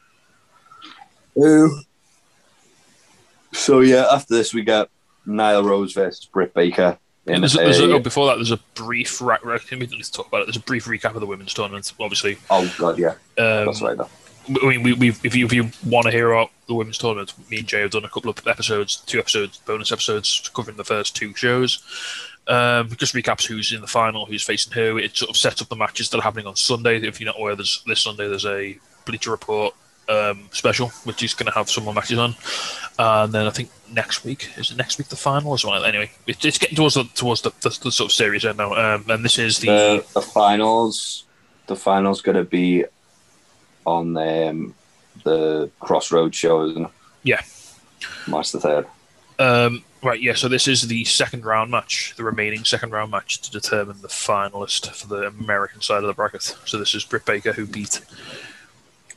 So yeah, after this we get Nyla Rose versus Britt Baker. In There's a, there's a, oh, before that, there's a brief. Ra- ra- let me let's talk about it. There's a brief recap of the women's tournament. Obviously, oh god, yeah, um, that's right. Though. I mean, we, we if you if you want to hear about the women's tournament, me and Jay have done a couple of episodes, two episodes, bonus episodes covering the first two shows. Um, just recaps who's in the final, who's facing who. It sort of sets up the matches that are happening on Sunday. If you're not aware, there's this Sunday there's a Bleacher Report um, special, which is going to have some more matches on. And then I think next week is it next week the final as well. Anyway, it, it's getting towards the towards the, the, the sort of series end now. Um, and this is the The the finals, the finals going to be on um, the Crossroads show, isn't it? Yeah. March the third. Um, right, yeah. So this is the second round match, the remaining second round match to determine the finalist for the American side of the bracket. So this is Britt Baker who beat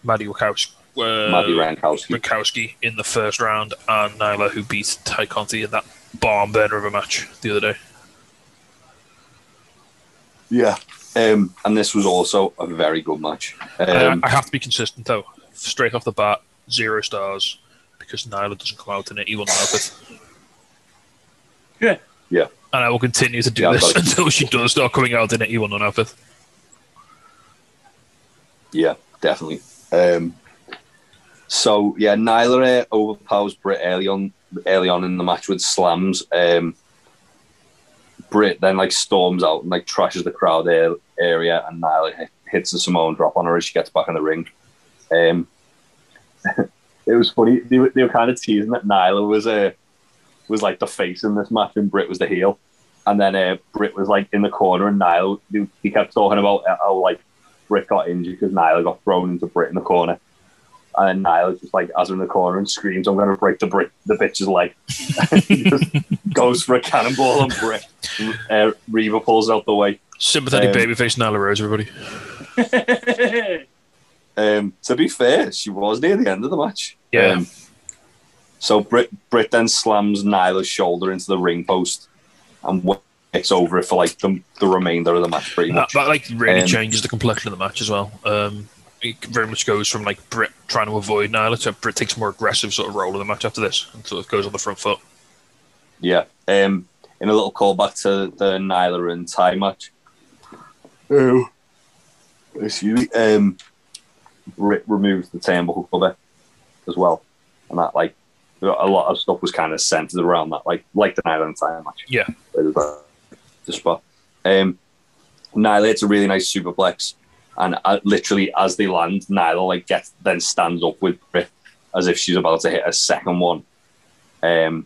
Maddie Wachowski, uh, Madi Wrenkowski. Wrenkowski in the first round, and Nyla who beat Tay Conti in that barn burner of a match the other day. Yeah. Um, and this was also a very good match. Um, I, I have to be consistent though. Straight off the bat, zero stars because Nyla doesn't come out in it. He won the outfit. Good. Yeah. Yeah. And I will continue to do Yeah, this until she does start coming out in it. He won an outfit. Yeah, definitely. Um, so yeah, Nyla uh, overpowers Britt early on, early on in the match with slams. Um, Britt then like storms out and like trashes the crowd a- area, and Nyla hit- hits the Samoan drop on her as she gets back in the ring. Um, [LAUGHS] it was funny. They were, they were kind of teasing that Nyla was uh, was like the face in this match, and Britt was the heel. And then uh, Britt was like in the corner, and Nyla he- kept talking about how like Britt got injured because Nyla got thrown into Britt in the corner. And Nyla just like as in the corner and screams, I'm gonna break the Brit the bitch's leg. [LAUGHS] he just goes for a cannonball and Britt. Uh, Reba pulls out the way. Sympathetic Um, babyface Nyla Rose, everybody. [LAUGHS] Um, to be fair, she was near the end of the match. Yeah. Um, so Britt, Britt then slams Nyla's shoulder into the ring post and works over it for like the, the remainder of the match, pretty That, much. that like really Um, changes the complexion of the match as well. Um, it very much goes from like Britt trying to avoid Nyla to Britt takes a more aggressive sort of role in the match after this and sort of goes on the front foot. Yeah. Um, in a little callback to the Nyla and Tay match. Oh. Excuse me. Um, Britt removes the turnbuckle cover as well. And that, like, a lot of stuff was kind of centered around that, like, like the Nyla and Tay match. Yeah. Where there's the spot. Um, Nyla hits a really nice superplex. And uh, literally, as they land, Nyla, like, gets then stands up with Britt as if she's about to hit a second one. Um,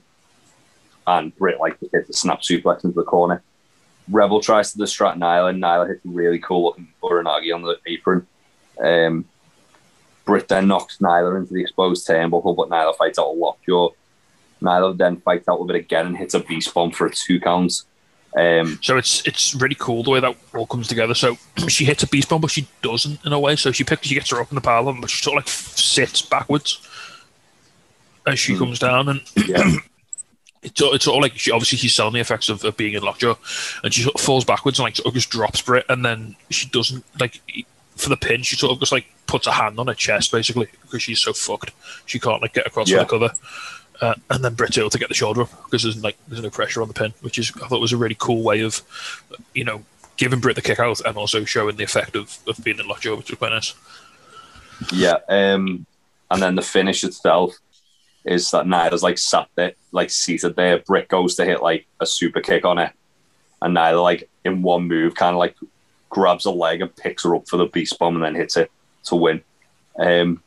and Britt like hits a snap suplex into the corner. Rebel tries to distract Nyla, and Nyla hits a really cool looking uranage on the apron. Um, Britt then knocks Nyla into the exposed turnbuckle, but Nyla fights out a lockjaw. Nyla then fights out with it again and hits a beast bomb for a two count. Um, So it's it's really cool the way that all comes together. So [CLEARS THROAT] she hits a beast bomb, but she doesn't in a way. So she picks, she gets her up in the bomb, but she sort of like sits backwards as she Hmm. comes down, and [CLEARS THROAT] yeah, it's it's sort of like she obviously she's selling the effects of, of being in lockjaw, and she sort of falls backwards and like sort of just drops Britt, and then she doesn't like for the pin. She sort of just like puts a hand on her chest basically because she's so fucked she can't like get across Yeah. for the cover. Uh, and then Britt's able to get the shoulder up because there's like there's no pressure on the pin, which is I thought was a really cool way of, you know, giving Britt the kick out and also showing the effect of, of being in lockjaw, which was quite nice. yeah. Um, and then the finish itself is that Nyla's like sat there, like seated there. Britt goes to hit like a super kick on it, and Nyla like in one move kind of like grabs a leg and picks her up for the beast bomb and then hits it to win. Um,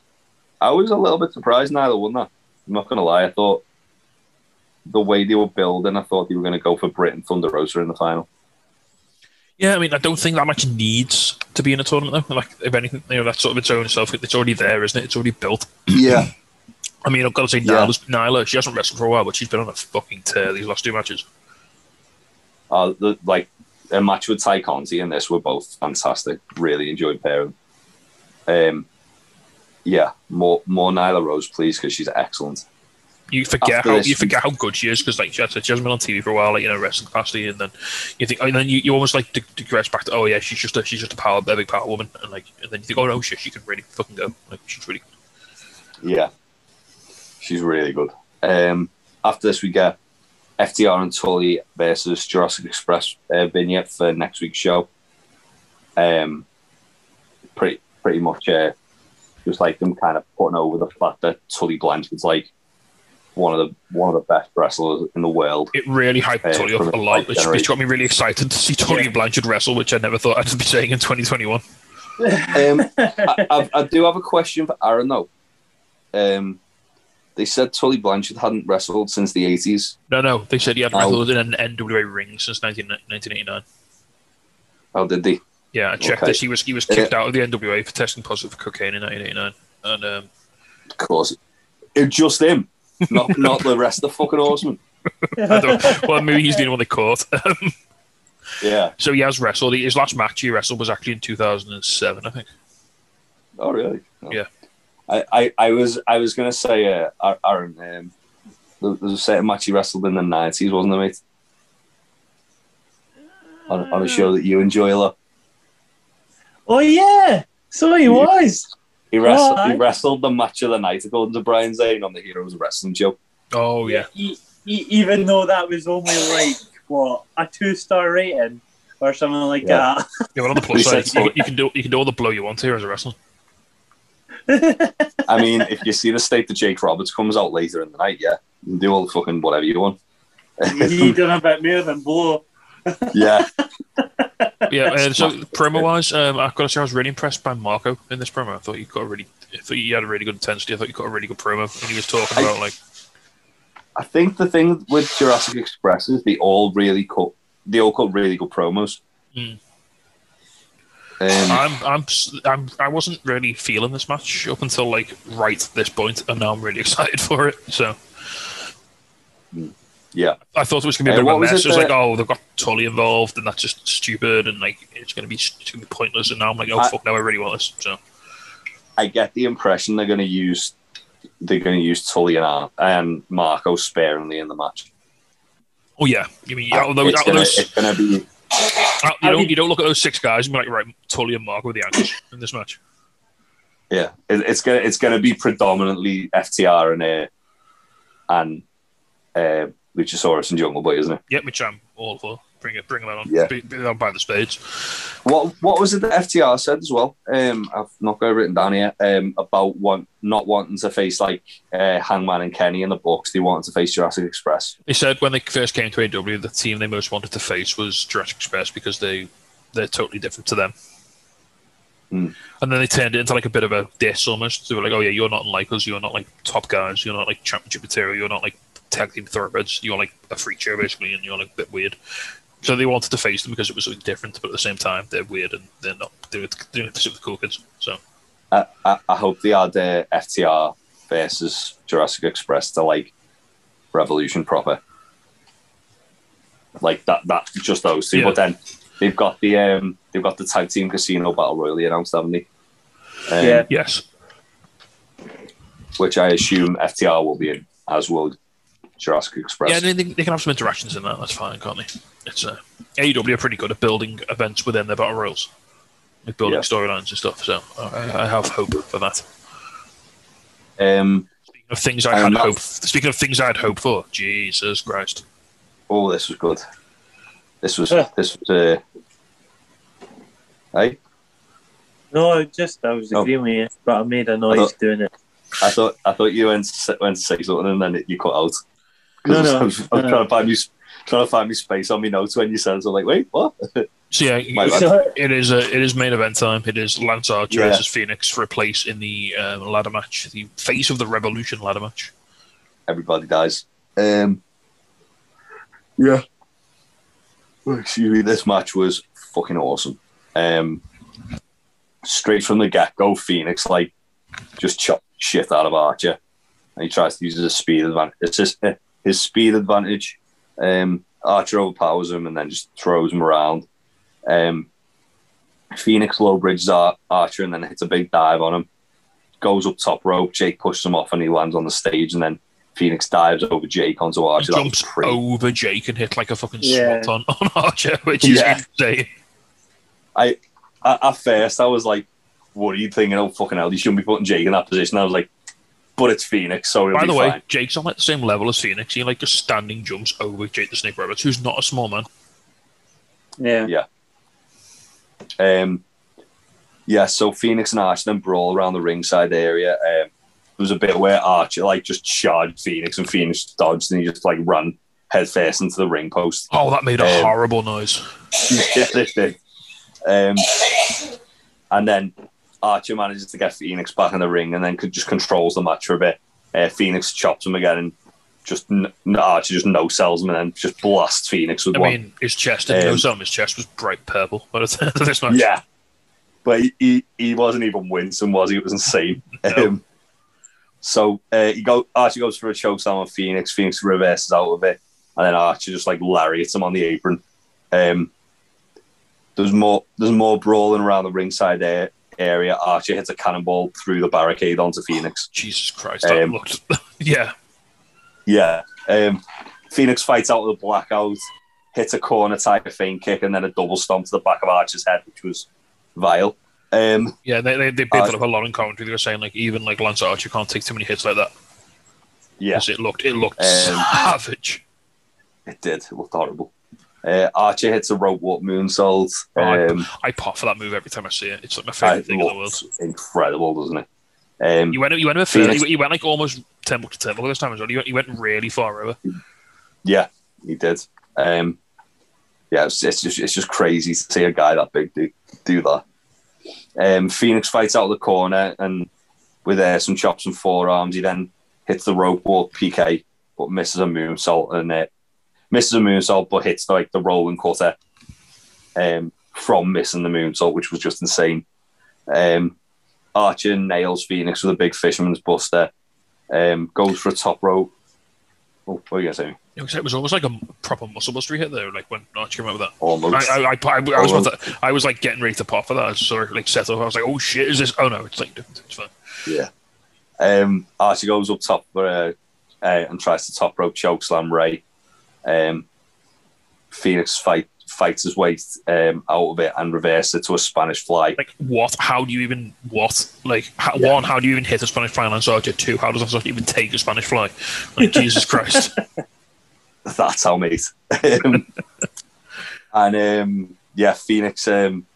I was a little bit surprised Nyla won that. I'm not gonna lie. I thought the way they were building, I thought they were going to go for Britt and Thunder Rosa in the final. Yeah, I mean, I don't think that match needs to be in a tournament though. Like, if anything, you know, that's sort of its own self. It's already there, isn't it? It's already built. Yeah, I mean, I've got to say, Yeah. Nyla's, Nyla, she hasn't wrestled for a while, but she's been on a fucking tear these last two matches. uh, the, like a match with Tay Conti and this were both fantastic. Really enjoyed pairing. Um, yeah, more more Nyla Rose, please, because she's excellent. You forget After how this- you forget how good she is because like she, has- she hasn't been on TV for a while, like you know, wrestling capacity, and then you think, and then you, you almost like dig- digress back to, oh yeah, she's just a she's just a power, a big power woman, and like, and then you think, oh no, shit, she can really fucking go, like she's really. good. Yeah, she's really good. Um, after this, we get FTR and Tully versus Jurassic Express uh, vignette for next week's show. Um, pretty pretty much uh, just like them kind of putting over the fact that Tully Blanchard's like one of the one of the best wrestlers in the world. It really hyped Uh, Tully up a the lot, fight which, which got me really excited to see Tully Yeah. Blanchard wrestle, which I never thought I'd be saying in 2021. Um, [LAUGHS] I, I, I do have a question for Aaron though. Um, they said Tully Blanchard hadn't wrestled since the eighties. No, no, they said he hadn't Oh. wrestled in an NWA ring since 19, 1989. How did they? Yeah, I checked Okay. this. He was he was kicked out of the NWA for testing positive for cocaine in 1989. And um, Of course, it's just him, not [LAUGHS] not the rest of the fucking horsemen. Well, maybe he's the only one they caught. Yeah. so he has wrestled. His last match he wrestled was actually in 2007, I think. Oh, really? Oh. Yeah. I, I, I was I was gonna say, uh, Aaron. Um, there there was a certain match he wrestled in the nineties, wasn't there, mate? On, on a show that you enjoy a lot. Oh yeah, so he was. He wrestled. Oh, he wrestled the match of the night according to Brian Zane on the Heroes of Wrestling show. Oh yeah, E- e- even though that was only like what a two star rating or something like Yeah. yeah. Well, on the [LAUGHS] plus side, you, you can do you can do all the blow you want here as a wrestler. I mean, if you see the state that Jake Roberts comes out later in the night, yeah, you can do all the fucking whatever you want. he done a bit more than blow. [LAUGHS] yeah, [LAUGHS] Yeah. So promo wise, um, I've got to say I was really impressed by Marko in this promo. I thought he got a really, I thought he had a really good intensity. I thought he got a really good promo, and he was talking I- about like I think the thing with Jurassic Express is they all really cut. They all cut really good promos. Mm. Um, I'm, I'm, I'm, I wasn't really feeling this match up until like right this point, and now I'm really [LAUGHS] excited for it. So yeah, I thought it was gonna be a bit of a mess. it It was like, oh, they've got Tully involved, and that's just stupid, and like it's gonna be, it's be pointless. And now I'm like, oh I- fuck, now I really want this. So I get the impression they're going to use they're going to use Tully and, and Marko sparingly in the match. oh yeah, you mean out of those, it's it's gonna be out- you don't, you don't look at those six guys and be like, right, Tully and Mark with the ankles in this match. yeah, it, it's gonna it's gonna be predominantly FTR and uh, and uh, Luchasaurus and Jungle Boy, isn't it? Yeah, which I'm all for. Bring it, bring them on. Yeah. Be, be on by the spades. What what was it that FTR said as well? Um, I've not got it written down here. Um, about want not wanting to face like uh, Hangman and Kenny in the Bucks. They wanted to face Jurassic Express. He said when they first came to AW, the team they most wanted to face was Jurassic Express because they they're totally different to them. Hmm. And then they turned it into like a bit of a diss almost. They were like, "Oh yeah, you're not like us. You're not like top guys. You're not like championship material. You're not like tag team thoroughbreds. You're like a freak show basically, and you're like a bit weird." So they wanted to face them because it was something different, but at the same time, they're weird and they're not doing it, doing it to suit the cool kids. So I, I, I hope they add uh, FTR versus Jurassic Express to like Revolution proper. Like that, that just those two. Yeah. But then they've got the um, they've got the tag team casino battle royal announced, haven't they? Um, Yeah. yes, Which I assume FTR will be in, as will Jurassic Express. yeah, they, they they can have some interactions in that. That's fine, can't they? It's uh, AEW are pretty good at building events within their battle royals, like building Yeah. storylines and stuff. So I, I have hope for that. Um, Speaking of things I had not- hope. Speaking of things I had hope for, Jesus Christ! oh, this was good. This was Yeah. this was. Uh, hey, No, just I was Oh. agreeing with you, but I made a noise thought- doing it. I thought I thought you went to, say- went to say something and then it, you cut out. 'Cause No, I was, no, I was, I was no. trying to find me trying to find me space on my notes when you said it. So I'm like, wait, what? So yeah, [LAUGHS] My bad. So, it is a, it is main event time. It is Lance Archer Yeah. versus Fenix for a place in the um, ladder match, the face of the Revolution ladder match. Everybody dies. Um, yeah. Excuse me. This match was fucking awesome. Um, straight from the get go, Fenix like just chopped shit out of Archer, and he tries to use his speed advantage. It's just uh, his speed advantage. Um, Archer overpowers him and then just throws him around. Um, Fenix low bridges Ar- Archer and then hits a big dive on him. Goes up top rope. Jake pushes him off and he lands on the stage. And then Fenix dives over Jake onto Archer. That was jumps pretty- over Jake and hits like a fucking Yeah. swat on, on Archer, [LAUGHS] which is Yeah. insane. I at, at first I was like worried, thinking, "Oh fucking hell, you shouldn't be putting Jake in that position." I was like, but it's Fenix, so it'll By be the way, fine. Jake's on like the same level as Fenix. He like just standing jumps over Jake the Snake Roberts, who's not a small man. Yeah. Yeah. Um, yeah, so Fenix and Archer then brawl around the ringside area. Um, there was a bit where Archer like just charged Fenix and Fenix dodged and he just like ran headfirst into the ring post. Oh, that made a Um, horrible noise. [LAUGHS] yeah, they did. Um, and then Archer manages to get Fenix back in the ring and then could, just controls the match for a bit. Uh, Fenix chops him again and just n- Archer just no sells him and then just blasts Fenix with I one. I mean, his chest Um, some. His chest was bright purple. [LAUGHS] But this match. Yeah. But he, he, he wasn't even wincing, was he? It was insane. [LAUGHS] No. Um, so uh, he go Archer goes for a chokeslam on Fenix. Fenix reverses out of it, and then Archer just like lariats him on the apron. Um, there's more there's more brawling around the ringside a- area. Archer hits a cannonball through the barricade onto Fenix. Jesus Christ, that Um, looked. [LAUGHS] yeah, Yeah. Um, Fenix fights out of the blackout, hits a corner type of feint kick, and then a double stomp to the back of Archer's head, which was vile. Um, yeah. They they, they built up a lot in commentary. They were saying like even like Lance Archer can't take too many hits like that. yeah. 'Cause It looked it looked Um, savage. It did. It looked horrible. Uh, Archer hits a rope walk moonsault. Oh, I- Um, I pop for that move every time I see it. It's like my it favorite thing in the world. incredible, doesn't it? Um, You went you went a bit. Fenix- You, you went like almost temple to temple this time as well. You went, you went really far over. yeah, he did. Um, yeah, it's, it's just it's just crazy to see a guy that big do do that. Um, Fenix fights out of the corner and with uh, some chops and forearms, he then hits the rope walk PK, but misses a moonsault and uh, misses a moonsault, but hits like the rolling cutter um, from missing the moonsault, which was just insane. Um, Archer nails Fenix with a big fisherman's buster. Um, goes for a top rope. Oh, what are you gonna say? It was, almost like a proper muscle buster hit there. Like when Archer came out with that. Almost. I, I, I, I, was to, I was like getting ready to pop for that. I was sort of like set up. I was like, oh shit, is this? Oh no, it's like different. It's fine. Yeah. Um, Archie goes up top for, uh, uh, and tries to top rope choke slam Rey. Um, Fenix fight fights his way um, out of it and reverses it to a Spanish fly. Like what? How do you even what? Like how, Yeah. one, how do you even hit a Spanish fly on Archer? Two, how does Archer even take a Spanish fly? Like [LAUGHS] Jesus Christ. That's how, mate. Um, [LAUGHS] and um, yeah, Fenix um,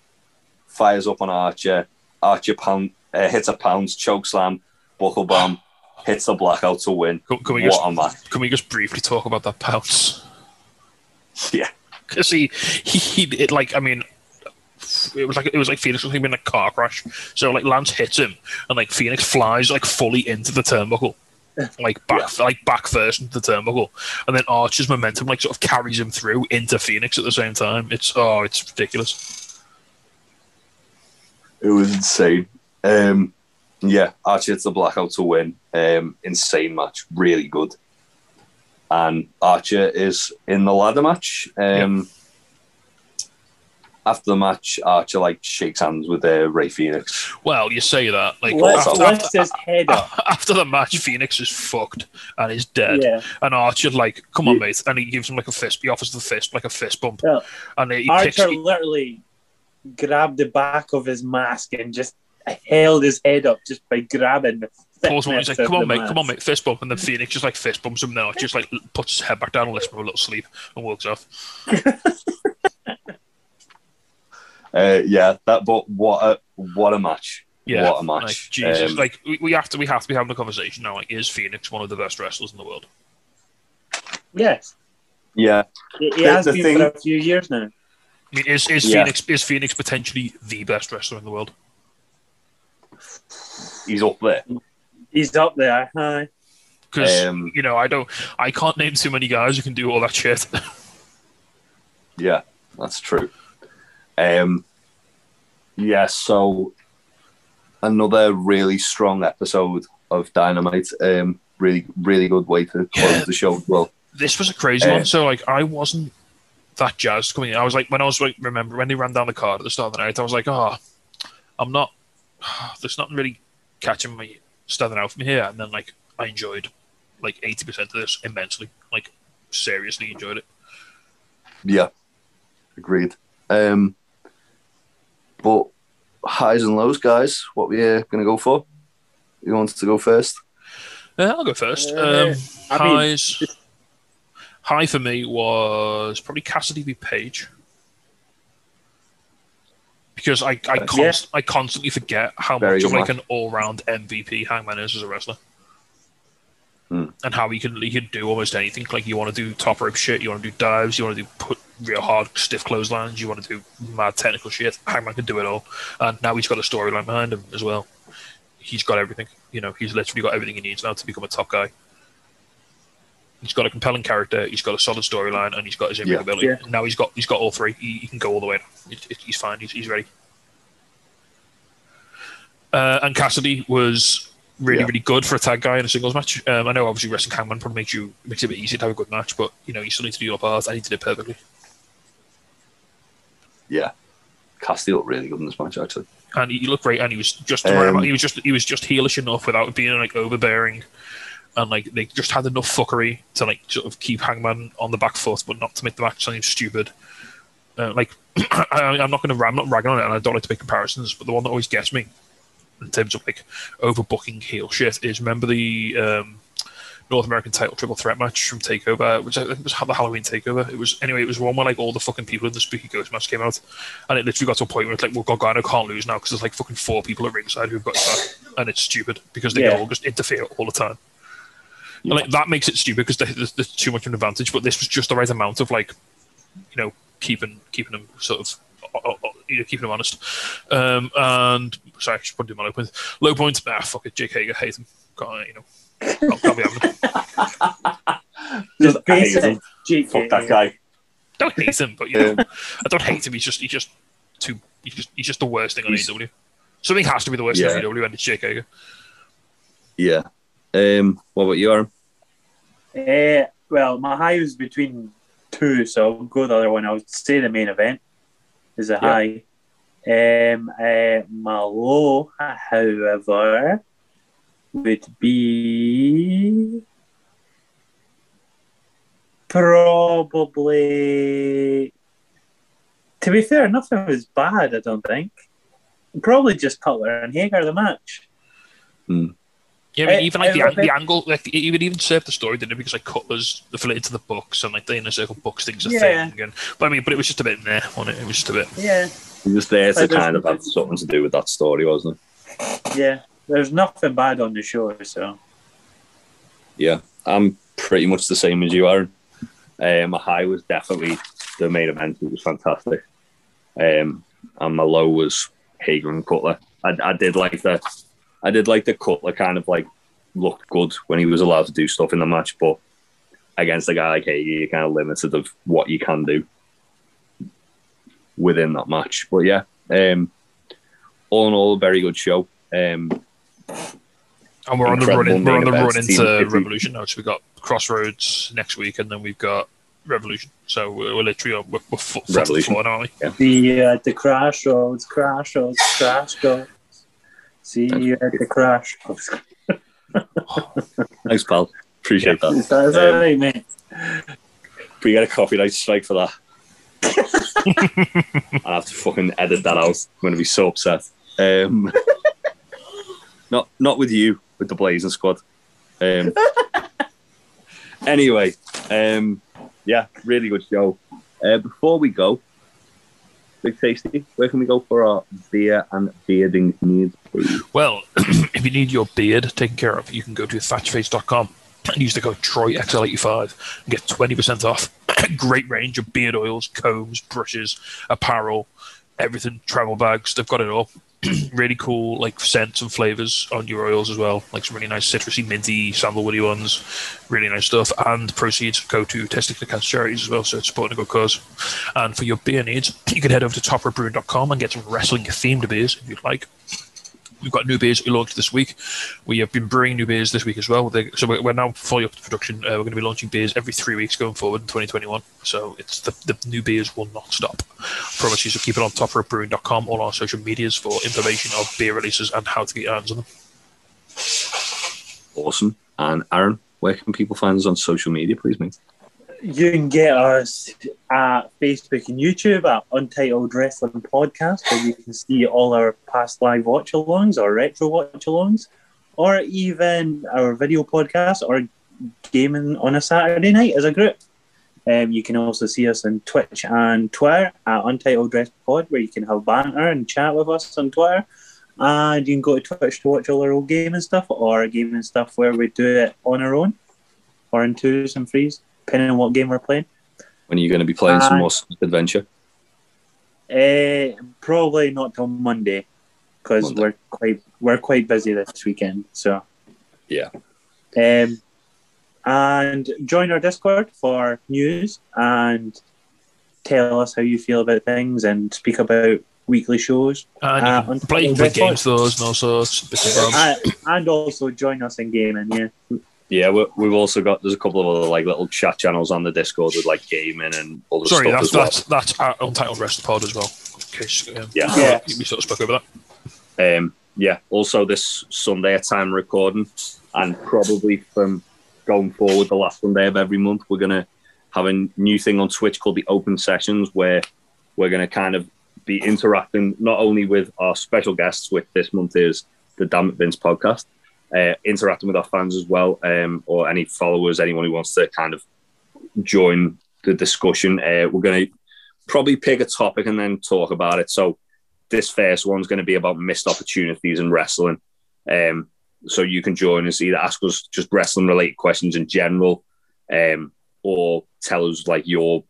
fires up on Archer. Archer pound, uh, hits a pounds, choke slam, buckle bomb, hits the blackout to win. Can, can we what just a match. can we just briefly talk about that pounce? [LAUGHS] Yeah. Because he, he, he, it like, I mean, it was like it was like Fenix was in a car crash. So like Lance hits him, and like Fenix flies like fully into the turnbuckle, like back like back first into the turnbuckle, and then Archer's momentum like sort of carries him through into Fenix at the same time. It's oh, it's ridiculous. It was insane. Um, yeah, Archer hits the blackout to win. Um, insane match, really good. And Archer is in the ladder match. Um, After the match, Archer like shakes hands with uh, Rey Fenix. Well, you say that like Let's after, lift after, his head up. [LAUGHS] after the match, Fenix is fucked and is dead. Yeah. And Archer like, come on, mate, and he gives him like a fist. He offers the fist like a fist bump, Yeah. and he picks. Archer he- literally grabbed the back of his mask and just held his head up just by grabbing the Pulls him on, he's like, "Come on, the mate, come on, mate, fist bump." And then Fenix just like fist bumps him now. Just like puts his head back down and lets him have a little sleep and walks off. [LAUGHS] Uh, yeah, that. But what a what a match! Yeah, what a match! Like, Jesus, Um, like we, we have to, we have to be having a conversation now. Like, is Fenix one of the best wrestlers in the world? Yes, yeah, he, he The- has the been thing- for a few years now. I mean, is is Yeah. Fenix is Fenix potentially the best wrestler in the world? He's up there. He's up there. Hi. Because Um, you know, I don't, I can't name too many guys who can do all that shit. [LAUGHS] Yeah, that's true. Um, yeah, so another really strong episode of Dynamite. Um, really, really good way to close Yeah. the show. Well, this was a crazy Uh, one. So like, I wasn't that jazzed coming in. I was like, when I was like, remember when they ran down the card at the start of the night, I was like, oh, I'm not. [SIGHS] There's nothing really catching me standing out from here. And then like, I enjoyed like 80% of this immensely. Like, seriously enjoyed it. yeah, agreed. Um, but highs and lows, guys. What we uh, going to go for? Who wants to go first? Uh, I'll go first. Uh, Um, I mean, highs. High for me was probably Kassidy v Page. Because I I, const- Yeah. I constantly forget how Very much of like match. an all round MVP Hangman is as a wrestler. Hmm. And how he can he can do almost anything. Like you want to do top rope shit, you want to do dives, you want to do put real hard stiff clotheslines, you want to do mad technical shit. Hangman can do it all. And now he's got a storyline behind him as well. He's got everything. You know, he's literally got everything he needs now to become a top guy. He's got a compelling character. He's got a solid storyline, and he's got his in Yeah. Now he's got he's got all three. He, he can go all the way. It, it, he's fine. He's, he's ready. Uh, and Kassidy was really Yeah. really good for a tag guy in a singles match. Um, I know obviously wrestling Hangman probably makes you makes it a bit easier to have a good match, but you know you still need to do your part. and he did it perfectly. Yeah. Kassidy looked really good in this match, actually. and he, he looked great, and he was just Um, he was just he was just heelish enough without being like overbearing, and like they just had enough fuckery to like sort of keep Hangman on the back foot, but not to make the match seem stupid. Uh, like [CLEARS THROAT] I, I'm not going to I'm not ragging on it, and I don't like to make comparisons, but the one that always gets me in terms of like overbooking heel shit is remember the um, North American title triple threat match from Takeover, which I think was the Halloween Takeover. It was anyway. It was one where like all the fucking people in the Spooky Ghost match came out, and it literally got to a point where it's like, well, Gargano can't lose now because there's like fucking four people at ringside who've got his back, and it's stupid because they Yeah. all just interfere all the time. And like that makes it stupid because there's, there's too much of an advantage. But this was just the right amount of like, you know, keeping keeping them sort of. uh, uh, You know, keeping them honest, um, and sorry, I should probably do my low point. Low point, ah, fuck it, Jake Hager, hate him. Can't, you know, can't, can't be having him. [LAUGHS] Just I hate him. GK. Fuck that guy. don't hate him, but you know, I don't hate him. He's just he's just too he's just he's just the worst thing on He's- AEW. Something has to be the worst Yeah. thing on AEW, and it's Jake Hager. Yeah. Um, what about you, Aaron? Uh, well, my high was between two, so I'll go the other one. I would say the main event is a Yeah. high. Um, uh, my low, however, would be probably. To be fair, nothing was bad. I don't think. Probably just Cutler and Hager the match. Yeah, I mean, Eh, even like the, eh, the angle, like it would even serve the story, didn't it? Because like Cutler's affiliated to the Bucks, and like the inner circle Bucks things a Yeah. thing. And, but I mean, but it was just a bit in there, wasn't it? It was just a bit. Yeah, He was there to Like, kind of have something to do with that story, wasn't it? yeah. There's nothing bad on the show, so. Yeah. I'm pretty much the same as you, Aaron. Um, my high was definitely the main event. It was fantastic. Um, and my low was Hager and Cutler. I, I did like the, I did like the Cutler kind of like looked good when he was allowed to do stuff in the match, but against a guy like Hager, you're kind of limited of what you can do within that match. But yeah, um, all in all, a very good show. Um, And we're on the run. In, we're on the run into team. Revolution now. So we've got Crossroads next week, and then we've got Revolution. So we're, we're literally on, we're, we're foot, foot to the Revolution. floor, now, aren't we? See you at the crash roads, crash See you at the crash [LAUGHS] thanks, pal. Appreciate that. Is that, is that right, mate? We get a copyright strike for that, [LAUGHS] I have to fucking edit that out. I'm going to be so upset. Um, [LAUGHS] not not with you, with the Blazing Squad. Um, anyway, um, yeah, really good show. Uh, before we go, Big Tasty, where can we go for our beer and bearding needs, please? Well, [CLEARS THROAT] if you need your beard taken care of, you can go to thatchface.com and use the code TROYXL85 and get 20% off. [COUGHS] Great range of beard oils, combs, brushes, apparel, everything, travel bags. They've got it all. [CLEARS THROAT] really cool, like scents and flavors on your oils as well. Like some really nice citrusy, minty, sandalwoody ones. Really nice stuff. And proceeds go to Testicular Cancer Charities as well, so it's supporting a good cause. And for your beer needs, you can head over to toprobrewing.com and get some wrestling themed beers if you'd like. We've got new beers we launched this week. We have been brewing new beers this week as well. So we're now fully up to production. Uh, we're going to be launching beers every three weeks going forward in 2021. So it's the, the new beers will not stop. I Promise you to keep it on toprobrewing.com, all our social medias for information of beer releases and how to get hands on them. Awesome. And Aaron, where can people find us on social media, please, mate? You can get us at Facebook and YouTube at Untitled Wrestling Podcast, where you can see all our past live watch alongs or retro watch alongs. or even our video podcast or gaming on a Saturday night as a group. Um, you can also see us on Twitch and Twitter at Untitled Rest Pod, where you can have banter and chat with us on Twitter. And you can go to Twitch to watch all our old gaming stuff or gaming stuff where we do it on our own or in twos and threes, depending on what game we're playing. When are you going to be playing some Uh, more Adventure? Uh, probably not till Monday because we're quite we're quite busy this weekend. So Yeah. Um, and join our Discord for news and tell us how you feel about things and speak about weekly shows. And Uh, you play games, those, and all sorts, bits and bobs. and, and also join us in gaming. Yeah, Yeah, we, we've also got there's a couple of other like little chat channels on the Discord with like gaming and other Sorry, stuff that's as well. that's that's our Untitled Rest Pod as well. In case, um, Yeah. Yeah. we sort of spoke over that. Um, yeah. Also, this Sunday at time recording, and probably from going forward, the last Sunday of every month, we're gonna have a new thing on Twitch called the Open Sessions, where we're gonna kind of be interacting not only with our special guests, which this month is the Damn It Vince podcast, uh, interacting with our fans as well, um, or any followers, anyone who wants to kind of join the discussion. Uh, we're gonna probably pick a topic and then talk about it. So this first one's going to be about missed opportunities in wrestling. Um, so you can join us, either ask us just wrestling related questions in general, um, or tell us like your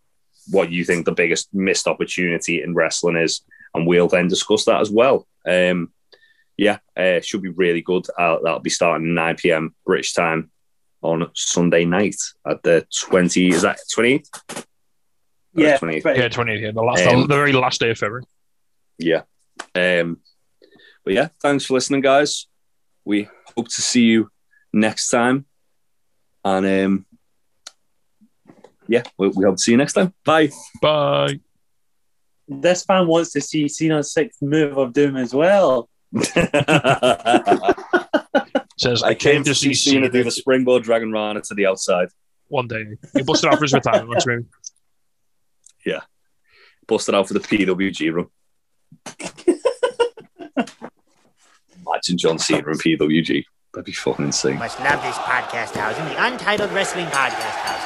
what you think the biggest missed opportunity in wrestling is, and we'll then discuss that as well. Um, yeah, uh, should be really good. Uh, that'll be starting 9 p.m. British time on Sunday night at the 20. Is that 20? yeah, 20. Yeah, 28. Yeah, the last, Um, the very last day of February. Yeah. Um, but yeah, thanks for listening, guys. We hope to see you next time. And um, yeah, we, we hope to see you next time. Bye. Bye. This fan wants to see Cena's sixth move of doom as well. [LAUGHS] Says I came to see Cena do the springboard dragon rana to the outside. one day. He busted out for his retirement match, [LAUGHS] maybe. Busted out for the PWG run. Imagine John Cena and PWG. That'd be fucking insane. Must love this podcast housing, the Untitled Wrestling Podcast housing.